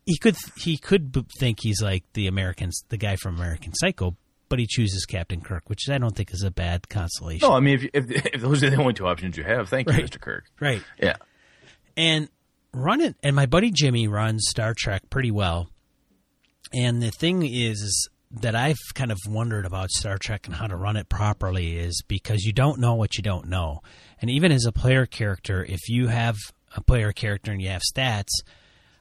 he could he could think he's like the Americans, the guy from American Psycho, but he chooses Captain Kirk, which I don't think is a bad consolation. No, I mean if, if if those are the only two options you have, thank you, Mr. Kirk. Right. Yeah. and run it and my buddy jimmy runs star trek pretty well and the thing is, is that i've kind of wondered about star trek and how to run it properly is because you don't know what you don't know and even as a player character if you have a player character and you have stats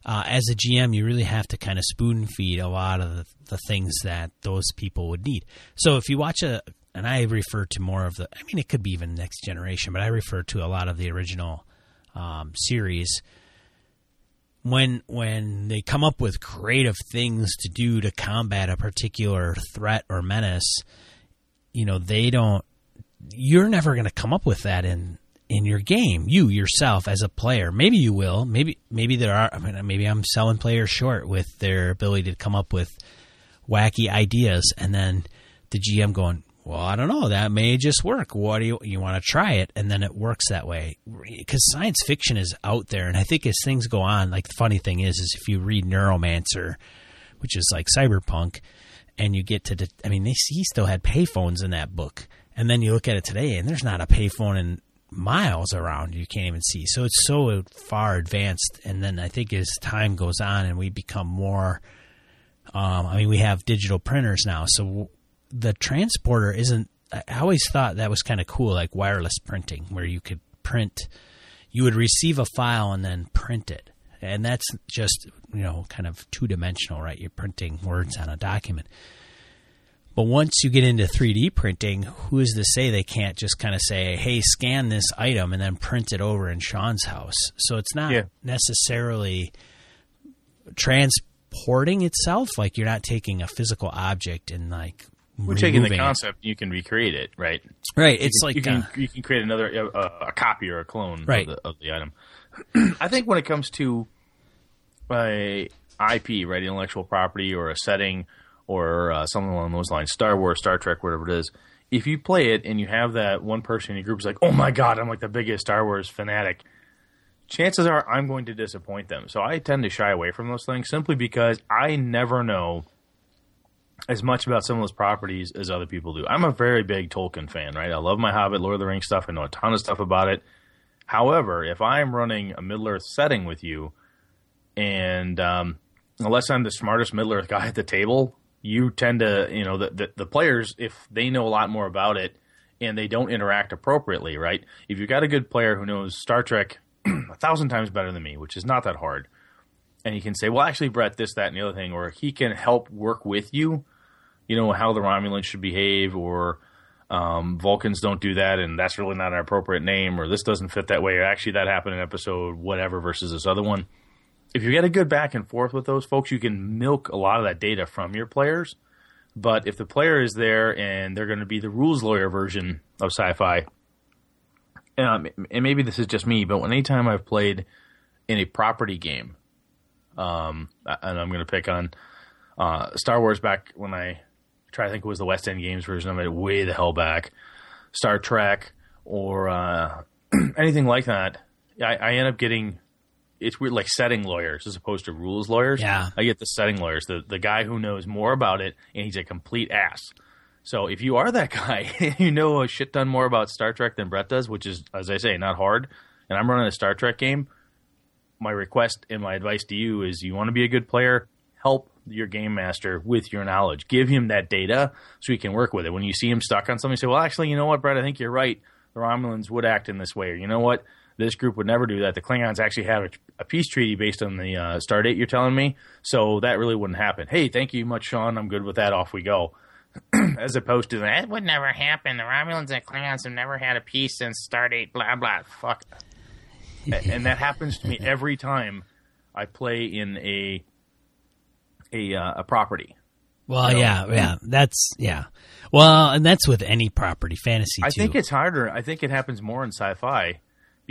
uh, as a gm you really have to kind of spoon feed a lot of the, the things that those people would need so if you watch a and i refer to more of the i mean it could be even next generation but i refer to a lot of the original um, series when when they come up with creative things to do to combat a particular threat or menace, you know they don't. You're never going to come up with that in in your game. You yourself as a player, maybe you will. Maybe maybe there are. I mean, maybe I'm selling players short with their ability to come up with wacky ideas, and then the GM going, well, I don't know. That may just work. What do you you want to try it? And then it works that way because science fiction is out there, and I think as things go on, like the funny thing is, is if you read Neuromancer, which is like cyberpunk, and you get to, I mean, they, he still had payphones in that book, and then you look at it today, and there's not a payphone in miles around you can't even see. So it's so far advanced, and then I think as time goes on and we become more um, I mean, we have digital printers now, so the transporter isn't. I I always thought that was kind of cool, like wireless printing, where you could print. You would receive a file and then print it, and that's just you know kind of two dimensional, right? You're printing words on a document. But once you get into 3D printing, who is to say they can't just kind of say, "Hey, scan this item" and then print it over in Sean's house? So it's not Yeah. necessarily transporting itself. Like you're not taking a physical object and like We're taking the removing it. concept, you can recreate it, right? right? It's you like can, you uh, can, you can create another uh, a copy or a clone Right. of, the, of the item. I think when it comes to a IP, right, intellectual property or a setting or uh, something along those lines, Star Wars, Star Trek, whatever it is. If you play it and you have that one person in your group who's like, "Oh my god, I'm like the biggest Star Wars fanatic," chances are I'm going to disappoint them. So I tend to shy away from those things simply because I never know as much about some of those properties as other people do. I'm a very big Tolkien fan, right? I love my Hobbit, Lord of the Rings stuff. I know a ton of stuff about it. However, if I'm running a Middle Earth setting with you, and um, unless I'm the smartest Middle Earth guy at the table, you tend to, you know, the, the the players if they know a lot more about it and they don't interact appropriately, right? If you've got a good player who knows Star Trek a thousand times better than me, which is not that hard, and he can say, well, actually, Brett, this, that, and the other thing, or he can help work with you, you know, how the Romulans should behave, or um, Vulcans don't do that, and that's really not an appropriate name, or this doesn't fit that way, or actually that happened in episode whatever versus this other one. If you get a good back and forth with those folks, you can milk a lot of that data from your players. But if the player is there and they're going to be the rules lawyer version of sci-fi, um, and maybe this is just me, but anytime I've played in a property game, um, and I'm going to pick on uh, Star Wars back when I try to think it was the West End Games version of it, way the hell back, Star Trek or uh, anything like that. I, I end up getting it's weird, like setting lawyers as opposed to rules lawyers. Yeah. I get the setting lawyers, the the guy who knows more about it, and he's a complete ass. So if you are that guy, you know a shit ton more about Star Trek than Brett does, which is, as I say, not hard. And I'm running a Star Trek game. My request and my advice to you is: you want to be a good player, help your game master with your knowledge. Give him that data so he can work with it. When you see him stuck on something, say, "Well, actually, you know what, Brett? I think you're right. The Romulans would act in this way." Or you know what? This group would never do that. The Klingons actually have a, a peace treaty based on the uh, star date you're telling me, so that really wouldn't happen. Hey, thank you much, Sean. I'm good with that. Off we go. As opposed to that would never happen. The Romulans and Klingons have never had a peace since Stardate. Blah blah. Fuck. And that happens to me every time I play in a a uh, a property. well, you know, yeah, yeah. That's yeah. Well, and that's with any property, fantasy. I too. think it's harder. I think it happens more in sci-fi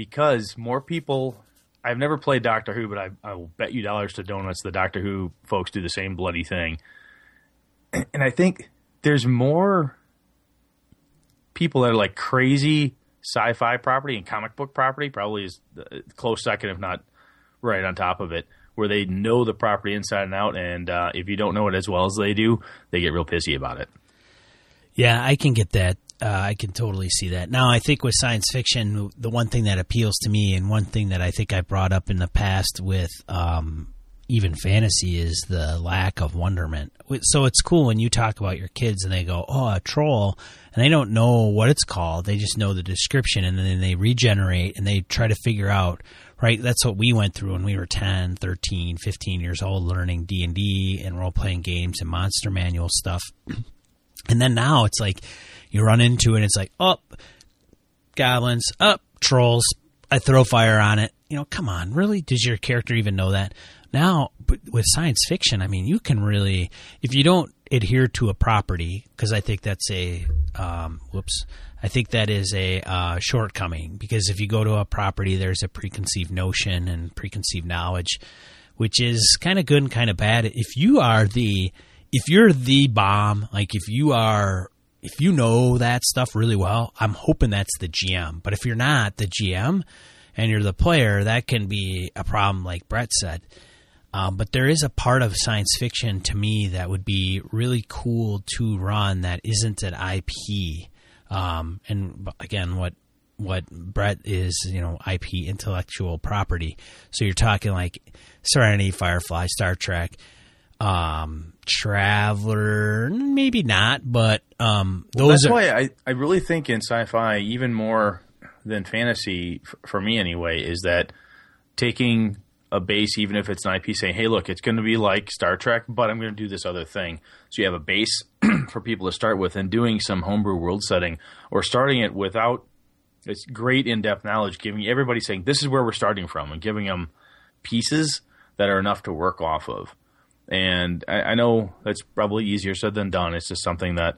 because more people. I've never played Doctor Who, but I, I will bet you dollars to donuts the Doctor Who folks do the same bloody thing. And I think there's more people that are like crazy sci-fi property and comic book property. Probably is close second, if not right on top of it, where they know the property inside and out. And uh, if you don't know it as well as they do, they get real pissy about it. Yeah, I can get that. Uh, I can totally see that. Now, I think with science fiction, the one thing that appeals to me, and one thing that I think I brought up in the past with um, even fantasy, is the lack of wonderment. So it's cool when you talk about your kids and they go, "Oh, a troll," and they don't know what it's called. They just know the description, and then they regenerate and they try to figure out. Right, that's what we went through when we were 10, 13, 15 years old, learning D and D and role playing games and monster manual stuff. And then now it's like you run into it, it's like, up, oh, goblins, up, oh, trolls. I throw fire on it. You know, come on, really? Does your character even know that? Now, with science fiction, I mean, you can really, if you don't adhere to a property, because I think that's a, um, whoops, I think that is a uh, shortcoming. Because if you go to a property, there's a preconceived notion and preconceived knowledge, which is kind of good and kind of bad. If you are the if you're the bomb, like if you are, if you know that stuff really well, I'm hoping that's the GM. But if you're not the GM and you're the player, that can be a problem, like Brett said. Um, but there is a part of science fiction to me that would be really cool to run that isn't an IP. Um, and again, what what Brett is, you know, IP intellectual property. So you're talking like Serenity, Firefly, Star Trek um, Traveller, maybe not, but um, those. Well, that's are, why I, I really think in sci-fi, even more than fantasy, f- for me anyway, is that taking a base, even if it's an IP, saying, "Hey, look, it's going to be like Star Trek, but I'm going to do this other thing." So you have a base for people to start with, and doing some homebrew world setting, or starting it without it's great in-depth knowledge, giving everybody saying, "This is where we're starting from," and giving them pieces that are enough to work off of. And I, I know that's probably easier said than done. It's just something that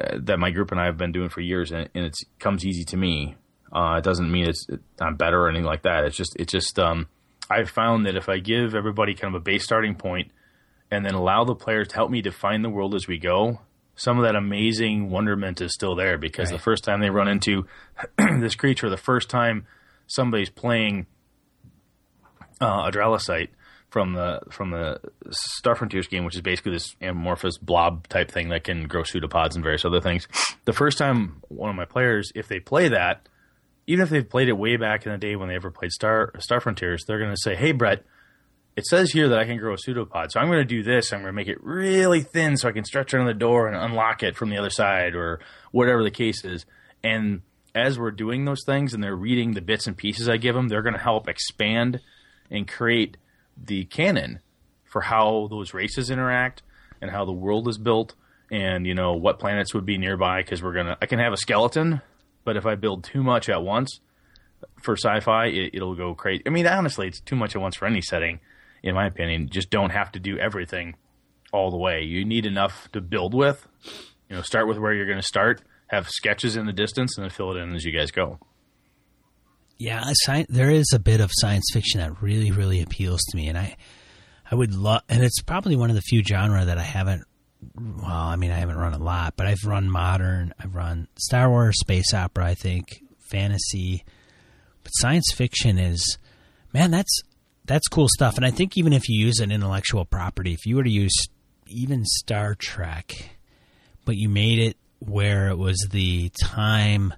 uh, that my group and I have been doing for years, and, and it comes easy to me. Uh, it doesn't mean it's I'm better or anything like that. It's just it's just um, I've found that if I give everybody kind of a base starting point, and then allow the players to help me define the world as we go, some of that amazing wonderment is still there because right. the first time they run into this creature, the first time somebody's playing uh, a Dralasite, from the from the Star Frontiers game, which is basically this amorphous blob type thing that can grow pseudopods and various other things. The first time one of my players, if they play that, even if they've played it way back in the day when they ever played Star Star Frontiers, they're going to say, "Hey, Brett." It says here that I can grow a pseudopod, so I'm going to do this. I'm going to make it really thin so I can stretch it on the door and unlock it from the other side, or whatever the case is. And as we're doing those things, and they're reading the bits and pieces I give them, they're going to help expand and create the canon for how those races interact and how the world is built and you know what planets would be nearby because we're gonna i can have a skeleton but if i build too much at once for sci-fi it, will go crazy. I mean honestly it's too much at once for any setting in my opinion. Just don't have to do everything all the way. You need enough to build with. You know start with where you're going to start have sketches in the distance and then fill it in as you guys go yeah, sci- there is a bit of science fiction that really, really appeals to me, and I, I would love, and it's probably one of the few genre that I haven't. Well, I mean, I haven't run a lot, but I've run modern, I've run Star Wars, space opera, I think, fantasy, but science fiction is, man, that's that's cool stuff. And I think even if you use an intellectual property, if you were to use even Star Trek, but you made it where it was the time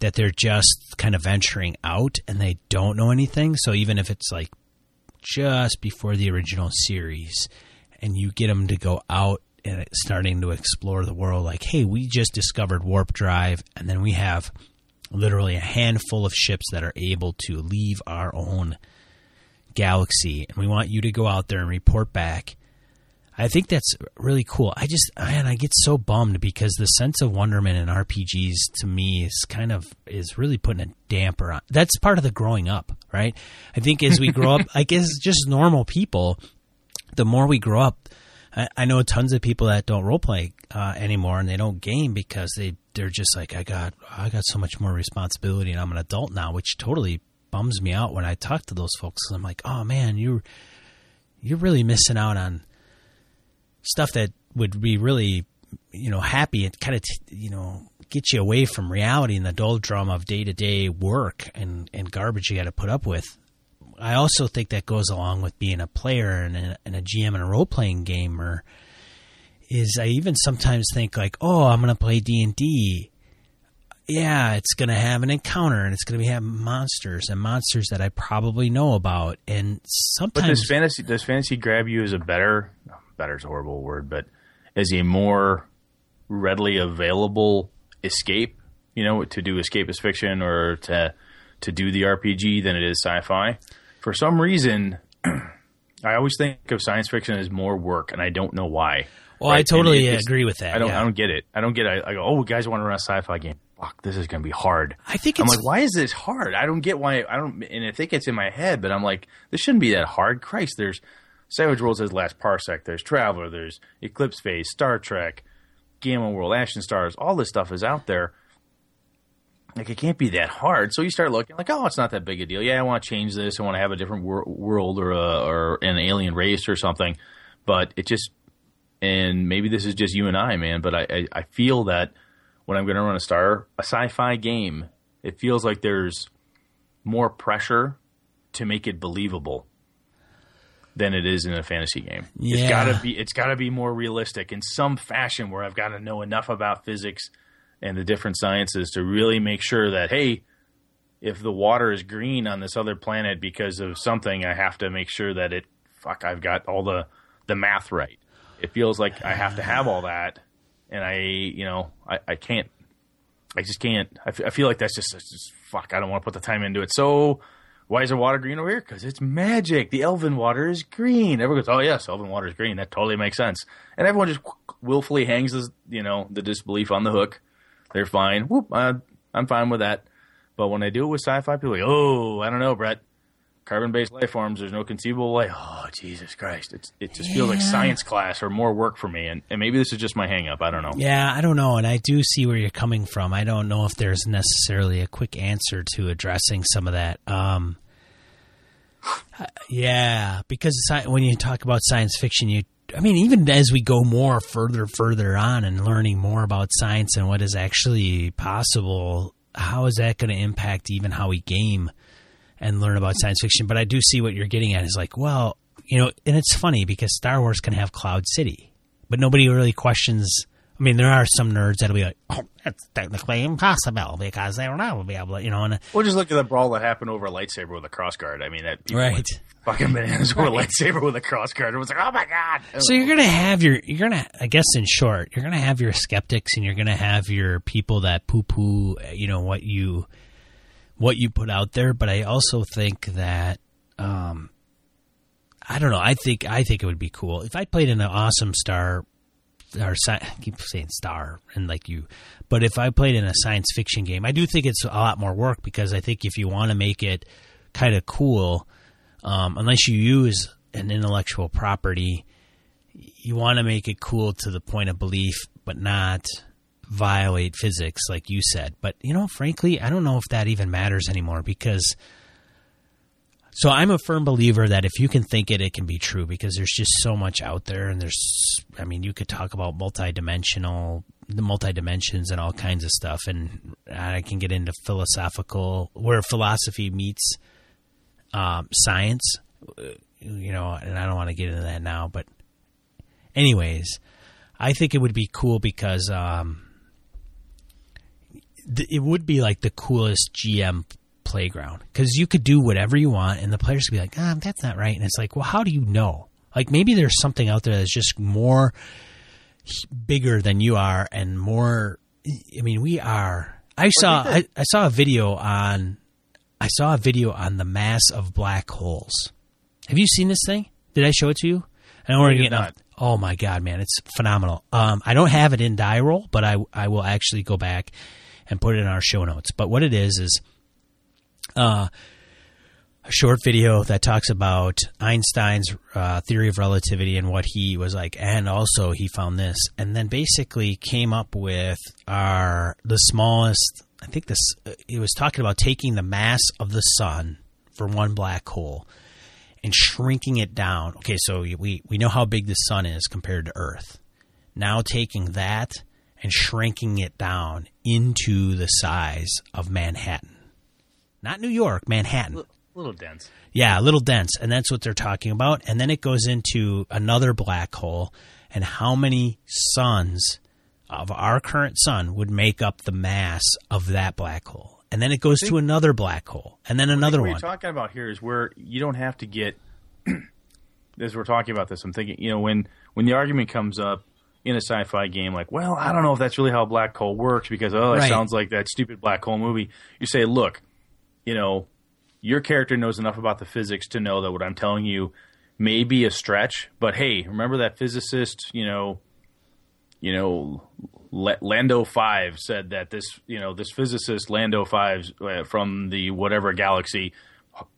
that they're just kind of venturing out and they don't know anything. So even if it's like just before the original series and you get them to go out and starting to explore the world, like, hey, we just discovered warp drive, and then we have literally a handful of ships that are able to leave our own galaxy, and we want you to go out there and report back I think that's really cool. I just man, I get so bummed because the sense of wonderment in RPGs to me is kind of is really putting a damper on. That's part of the growing up, right? I think as we grow up, I guess just normal people, the more we grow up, I, I know tons of people that don't role play uh, anymore and they don't game because they they're just like I got I got so much more responsibility and I'm an adult now, which totally bums me out when I talk to those folks. I'm like, oh man, you you're really missing out on stuff that would be really, you know, happy and kind of, t- you know, get you away from reality and the doldrum of day to day work and, and garbage you got to put up with. I also think that goes along with being a player and a, and a GM in a role playing game or is I even sometimes think like, oh, I'm going to play D and D. Yeah, it's going to have an encounter and it's going to be have monsters and monsters that I probably know about. And sometimes But does fantasy does fantasy grab you as a better better is a horrible word, but as a more readily available escape, you know, to do escapist fiction or to to do the RPG than it is sci-fi. For some reason, I always think of science fiction as more work, and I don't know why. well, I Right, and totally it- agree with that. I don't. yeah. I don't get it. I don't get. it. I, I go, oh, guys want to run a sci-fi game. Fuck, this is going to be hard. I think I'm like, why is this hard? I don't get why. I don't, and I think it's in my head, but I'm like, this shouldn't be that hard. Christ, there's Savage Worlds as Last Parsec. There's Traveller. There's Eclipse Phase. Star Trek. Gamma World. Ashen Stars. All this stuff is out there. Like it can't be that hard. So you start looking like, oh, it's not that big a deal. Yeah, I want to change this. I want to have a different wor- world or a, or an alien race or something. But it just and maybe this is just you and I, man. But I I, I feel that when I'm going to run a star a sci-fi game, it feels like there's more pressure to make it believable than it is in a fantasy game. Yeah. It's got to be it's got to be more realistic in some fashion where I've got to know enough about physics and the different sciences to really make sure that hey, if the water is green on this other planet because of something, I have to make sure that it fuck I've got all the the math right. It feels like I have to have all that, and I you know I, I can't. I just can't. I, f- I feel like that's just, that's just fuck. I don't want to put the time into it. So why is the water green over here? Because it's magic. The elven water is green. Everyone goes, oh yes, elven water is green. That totally makes sense. And everyone just willfully hangs this, you know, the disbelief on the hook. They're fine. Whoop, uh, I'm fine with that. But when I do it with sci-fi, people like, oh, I don't know, Brett. Carbon-based life forms. There's no conceivable way. Oh, Jesus Christ! It's, it just feels like science class or more work for me. And, and maybe this is just my hang-up. I don't know. Yeah, I don't know, and I do see where you're coming from. I don't know if there's necessarily a quick answer to addressing some of that. Um, uh, yeah, because when you talk about science fiction, you, I mean, even as we go more further, further on, and learning more about science and what is actually possible, how is that going to impact even how we game and learn about science fiction? But I do see what you're getting at. Is like, well, you know, and it's funny because Star Wars can have Cloud City, but nobody really questions. I mean, there are some nerds that'll be like, "Oh, that's technically impossible because they will never be able to," you know. And uh, Well, just look at the brawl that happened over a lightsaber with a crossguard. I mean, that Right. fucking bananas over a lightsaber with a crossguard. It was like, oh my god. so you're gonna have your, you're gonna, I guess, in short, you're gonna have your skeptics and you're gonna have your people that poo-poo, you know, what you, what you put out there. But I also think that, um, I don't know. I think I think it would be cool if I played in an awesome star or I keep saying star and like you, but if I played in a science fiction game, I do think it's a lot more work because I think if you want to make it kind of cool, um, unless you use an intellectual property, you want to make it cool to the point of belief, but not violate physics, like you said. But you know, frankly, I don't know if that even matters anymore because. So I'm a firm believer that if you can think it, it can be true because there's just so much out there, and there's, I mean, you could talk about multidimensional, the multi dimensions and all kinds of stuff, and I can get into philosophical where philosophy meets um, science, uh, you know, and I don't want to get into that now, but anyways, I think it would be cool because um, th- it would be like the coolest GM playground because you could do whatever you want, and the players could be like, "Ah, that's not right," and it's like, well, how do you know? Like maybe there's something out there that's just more bigger than you are and more. I mean, we are. I saw I, I saw a video on I saw a video on the mass of black holes. Have you seen this thing? Did I show it to you? I don't want to get not. Oh my god, man, it's phenomenal. Um, I don't have it in die roll, but I I will actually go back and put it in our show notes. But what it is is uh, a short video that talks about Einstein's uh, theory of relativity and what he was like, and also he found this, and then basically came up with our the smallest. I think this. he was talking about taking the mass of the sun for one black hole and shrinking it down. Okay, so we we know how big the sun is compared to Earth. Now taking that and shrinking it down into the size of Manhattan. Not New York, Manhattan. A little dense. Yeah, a little dense, and that's what they're talking about. And then it goes into another black hole, and how many suns of our current sun would make up the mass of that black hole. And then it goes to another black hole, and then another what one. you're talking about here is where you don't have to get as we're talking about this i'm thinking you know when when the argument comes up in a sci-fi game like well i don't know if that's really how a black hole works because oh it Right. sounds like that stupid black hole movie you say look you know your character knows enough about the physics to know that what i'm telling you may be a stretch but hey remember that physicist you know you know, La- Lando Five said that this, you know, this physicist Lando Five uh, from the whatever galaxy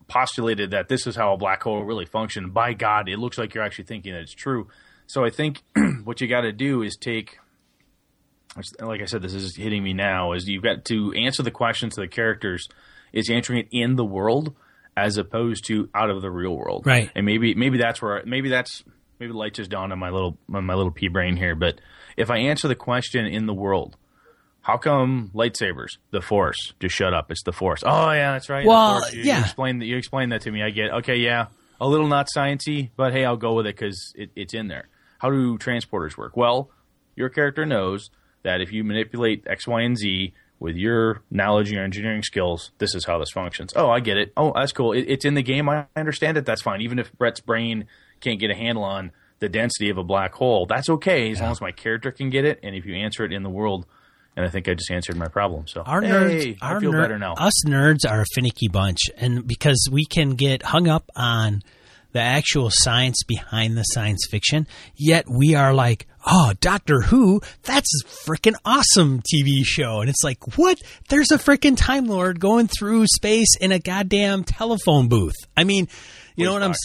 postulated that this is how a black hole really functions. By God, it looks like you're actually thinking that it's true. So I think what you got to do is take, like I said, this is hitting me now. Is you've got to answer the questions to the characters. Is answering it in the world as opposed to out of the real world, Right. And maybe maybe that's where maybe that's maybe the light just dawned on my little on my little pea brain here. But if I answer the question in the world, how come lightsabers, the Force, just shut up? It's the Force. Oh yeah, that's right. Well, You, yeah. You explained that. You explained that to me. I get. Okay, yeah, a little not sciency, but hey, I'll go with it because it, it's in there. How do transporters work? Well, your character knows that if you manipulate X, Y, and Z with your knowledge and your engineering skills, this is how this functions. Oh, I get it. Oh, that's cool. It, it's in the game. I understand it. That's fine. Even if Brett's brain can't get a handle on the density of a black hole, that's okay as long as my character can get it. And if you answer it in the world, and I think I just answered my problem. So Our hey, nerds, I feel ner- better now. Us nerds are a finicky bunch, and because we can get hung up on the actual science behind the science fiction, yet we are like, oh, Doctor Who, that's a freaking awesome TV show, and it's like, what? There's a freaking Time Lord going through space in a goddamn telephone booth. I mean, you know what I'm. Box.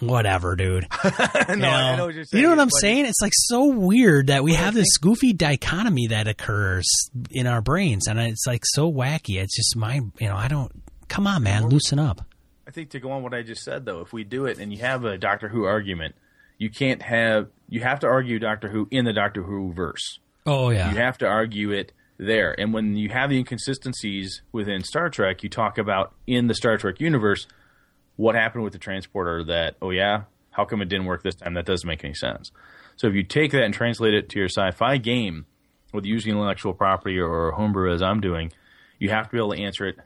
Whatever, dude. no, You know, know what you're You know what I'm saying? It's like so weird that we have this goofy dichotomy that occurs in our brains, and it's like so wacky. It's just my, you know, I don't. Come on, man, loosen up. I think to go on what I just said though, if we do it and you have a Doctor Who argument, you can't have you have to argue Doctor Who in the Doctor Who verse. Oh yeah, You have to argue it there. And when you have the inconsistencies within Star Trek, you talk about in the Star Trek universe what happened with the transporter that, oh yeah, how come it didn't work this time? That doesn't make any sense. So if you take that and translate it to your sci-fi game with using intellectual property or homebrew as I'm doing, you have to be able to answer it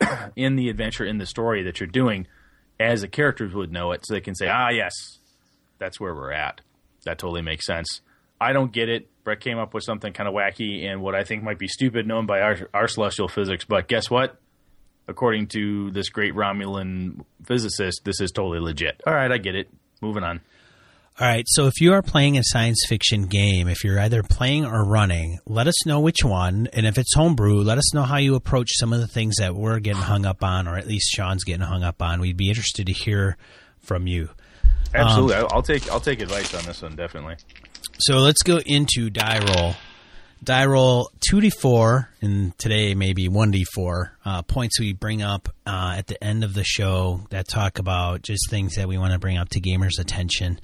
in the adventure, in the story that you're doing, as the characters would know it, so they can say, ah, yes, that's where we're at. That totally makes sense. I don't get it. Brett came up with something kind of wacky and what I think might be stupid, known by our, our celestial physics. But guess what? According to this great Romulan physicist, this is totally legit. All right, I get it. Moving on. All right, so if you are playing a science fiction game, if you're either playing or running, let us know which one. And if it's homebrew, let us know how you approach some of the things that we're getting hung up on, or at least Sean's getting hung up on. We'd be interested to hear from you. Absolutely, I'll, I'll take I'll take advice on this one definitely. So let's go into die roll. Die roll 2d4, and today maybe 1d4 uh, points we bring up uh, at the end of the show that talk about just things that we want to bring up to gamers' attention,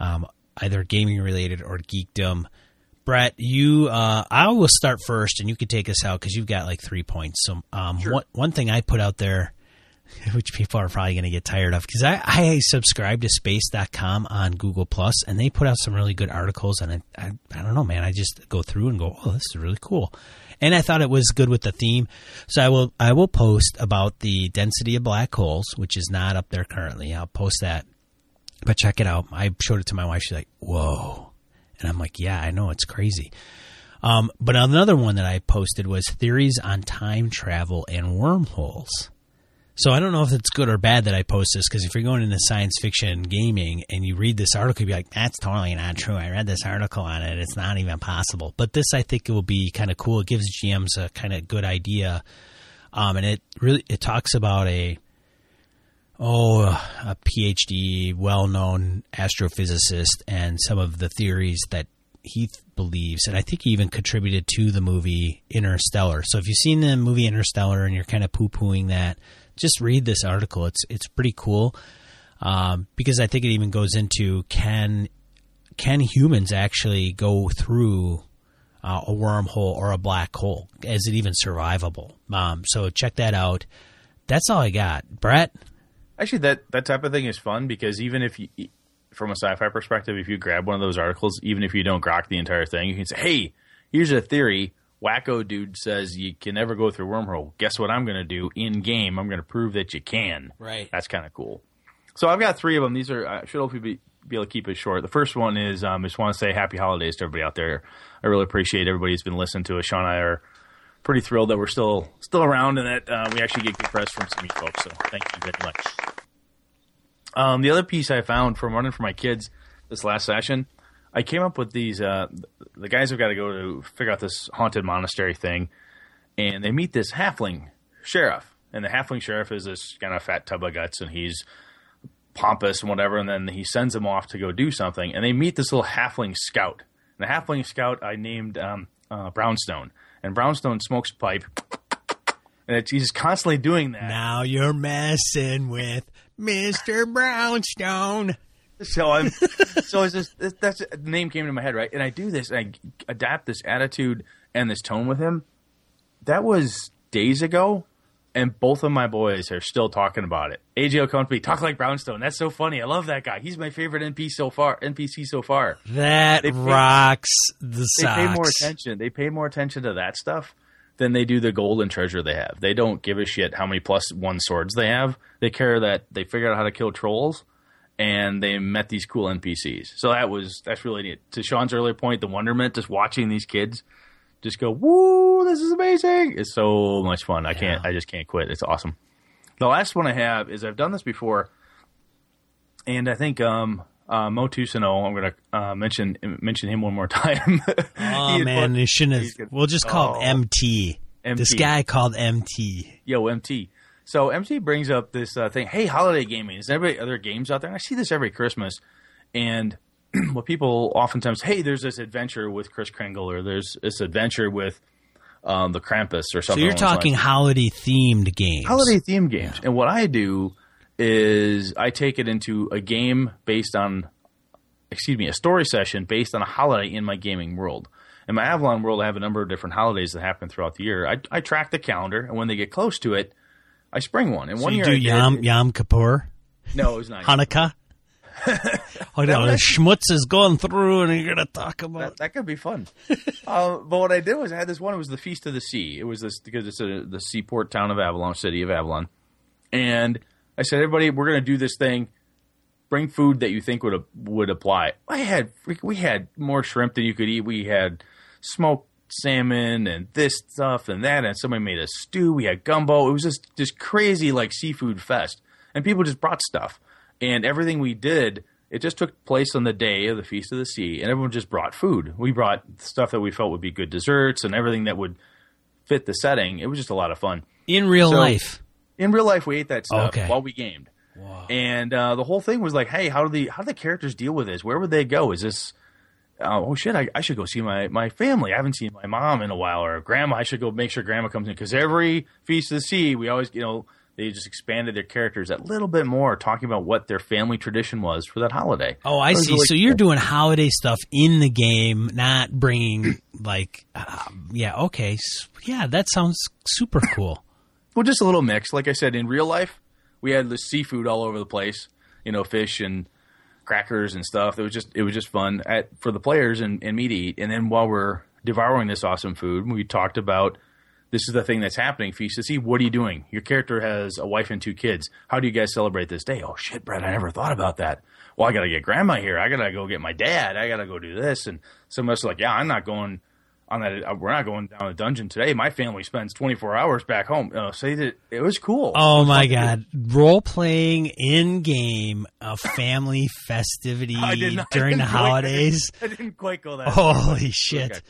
um, either gaming related or geekdom. Brett, you, uh, I will start first, and you can take us out because you've got like three points. So, um, one one thing I put out there, which people are probably going to get tired of, because I, I subscribe to Space.com on Google Plus, and they put out some really good articles, and I, I, I don't know, man, I just go through and go, oh, this is really cool, and I thought it was good with the theme, so I will I will post about the density of black holes, which is not up there currently. I'll post that, but check it out. I showed it to my wife. She's like, whoa. And I'm like, yeah, I know it's crazy. Um, but another one that I posted was theories on time travel and wormholes. So I don't know if it's good or bad that I post this because if you're going into science fiction gaming and you read this article, you'd be like, that's totally not true. I read this article on it. It's not even possible. But this, I think, it will be kind of cool. It gives GMs a kind of good idea. Um, and it really, it talks about a, oh, a PhD, well known astrophysicist, and some of the theories that he believes. And I think he even contributed to the movie Interstellar. So if you've seen the movie Interstellar and you're kind of poo pooing that, just read this article. It's it's pretty cool um, because I think it even goes into can can humans actually go through uh, a wormhole or a black hole? Is it even survivable? Um, so check that out. That's all I got, Brett. Actually, that that type of thing is fun because even if you from a sci-fi perspective, if you grab one of those articles, even if you don't grok the entire thing, you can say, "Hey, here's a theory. Wacko dude says you can never go through wormhole. Guess what I'm going to do in game? I'm going to prove that you can." Right. That's kind of cool. So I've got three of them. These are I should hopefully be, be able to keep it short. The first one is um, I just want to say happy holidays to everybody out there. I really appreciate everybody who's been listening to us. Sean and I are pretty thrilled that we're still still around and that uh, we actually get good press from some of you folks. So thank you very much. Um, the other piece I found from running for my kids this last session, I came up with these. Uh, the guys have got to go to figure out this haunted monastery thing, and they meet this halfling sheriff, and the halfling sheriff is this kind of fat tub of guts, and he's pompous and whatever, and then he sends them off to go do something, and they meet this little halfling scout. And the halfling scout I named um, uh, Brownstone, and Brownstone smokes a pipe, and it's, he's constantly doing that. Now you're messing with Mr. Brownstone. So I'm, so it's just that's the name came to my head, right? And I do this, and I adapt this attitude and this tone with him. That was days ago, and both of my boys are still talking about it. AJ will come to me, talk like Brownstone. That's so funny. I love that guy. He's my favorite NPC so far. NPC so far. That They pay- rocks the They pay more attention. They pay more attention to that stuff than they do the gold and treasure they have. They don't give a shit how many plus one swords they have. They care that they figured out how to kill trolls and they met these cool NPCs. So that was that's really neat. To Sean's earlier point, the wonderment just watching these kids just go, "Woo, this is amazing!" It's so much fun. I can't, I just can't quit. It's awesome. The last one I have is I've done this before, and I think um, uh, Mo Tusino, I'm going to uh, mention mention him one more time. Oh man, you shouldn't have. good. We'll just call Oh. him MT. This guy called MT. Yo, MT. So MT brings up this uh, thing. Hey, holiday gaming. Is there any other games out there? And I see this every Christmas, and what people oftentimes, hey, there's this adventure with Kris Kringle, or there's this adventure with um, the Krampus, or something. So you're talking holiday themed games. holiday themed games. And what I do is I take it into a game based on, excuse me, a story session based on a holiday in my gaming world. In my Avalon world, I have a number of different holidays that happen throughout the year. I, I track the calendar, and when they get close to it, I spring one. And So one you year do I did- Yom Yom Kippur, no, it was not. Hanukkah. Oh no, the schmutz is going through, and you're gonna talk about. That, that could be fun. uh, but what I did was I had this one. It was the Feast of the Sea. It was this because it's a, the seaport town of Avalon, city of Avalon. And I said, everybody, we're going to do this thing. Bring food that you think would would apply. I had we had more shrimp than you could eat. We had smoked salmon and this stuff and that, and somebody made a stew. We had gumbo. It was just just crazy like seafood fest, and people just brought stuff. And everything we did, it just took place on the day of the Feast of the Sea, and everyone just brought food. We brought stuff that we felt would be good desserts and everything that would fit the setting. It was just a lot of fun. In real So- life, In real life, we ate that stuff Okay. while we gamed. And uh, the whole thing was like, hey, how do the how do the characters deal with this? Where would they go? Is this uh, oh shit? I, I should go see my, my family. I haven't seen my mom in a while, or grandma. I should go make sure grandma comes in because every feast of the sea, we always you know they just expanded their characters a little bit more, talking about what their family tradition was for that holiday. Oh, I see. really so you're doing holiday stuff in the game, not bringing like, uh, yeah, okay, yeah, that sounds super cool. Well, just a little mix. Like I said, in real life, we had the seafood all over the place. You know, fish and crackers and stuff. It was just it was just fun at, for the players and, and me to eat. And then while we're devouring this awesome food, we talked about this is the thing that's happening. Feast to see. What are you doing? Your character has a wife and two kids. How do you guys celebrate this day? Oh shit, Brett! I never thought about that. Well, I gotta get grandma here. I gotta go get my dad. I gotta go do this. And some of us are like, yeah, I'm not going on that. uh, We're not going down the dungeon today. My family spends 24 hours back home. Uh, so it, it was cool. Oh my god, role playing in game a family festivity not- during the I didn't quite- holidays. I didn't quite go that. Holy got shit!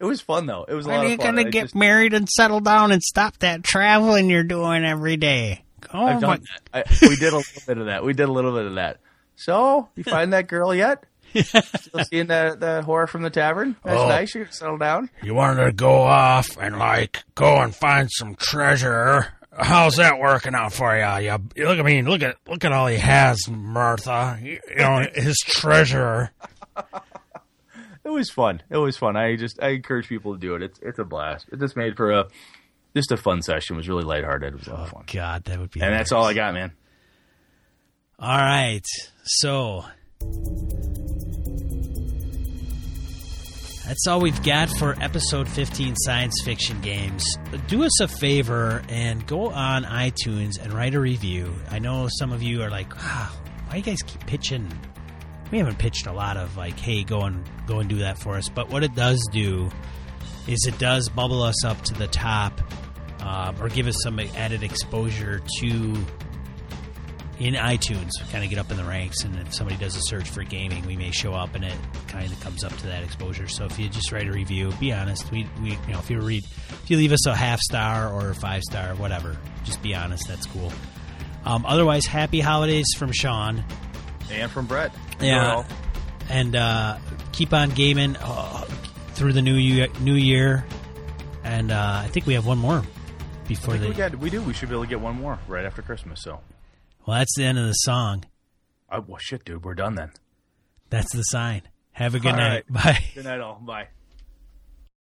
Close. It was fun though. It was a lot are you of fun. gonna I get just- married and settle down and stop that traveling you're doing every day? Oh I've my! done that. I, we did a little bit of that. We did a little bit of that. So you find that girl yet? Still seeing that the whore from the tavern? That's Oh. nice. You're gonna settle down. You wanted to go off and like go and find some treasure. How's that working out for you? You, you look at me. Look at look at all he has, Martha. You, you know his treasure. It was fun. It was fun. I just I encourage people to do it. It's it's a blast. It just made for a just a fun session. It was really lighthearted. It was a lot of fun. God, that would be. And that's all I got, man. All right. So That's all we've got for episode 15 science fiction games. Do us a favor and go on iTunes and write a review. I know some of you are like, ah, why you guys keep pitching? We haven't pitched a lot of like, hey, go and go and do that for us. But what it does do is it does bubble us up to the top um, or give us some added exposure to in iTunes, kind of get up in the ranks. And if somebody does a search for gaming, we may show up, and it kind of comes up to that exposure. So if you just write a review, be honest. We, we you know, if you read, if you leave us a half star or a five star, whatever, just be honest. That's cool. Um, otherwise, happy holidays from Sean and from Brett. Yeah, and uh, keep on gaming uh, through the new year, new year. And uh, I think we have one more before the. We, got, we do. We should be able to get one more right after Christmas. So well, that's the end of the song. Oh, well, shit, dude. We're done then. That's the sign. Have a good All night. right. Bye. Good night, all. Bye.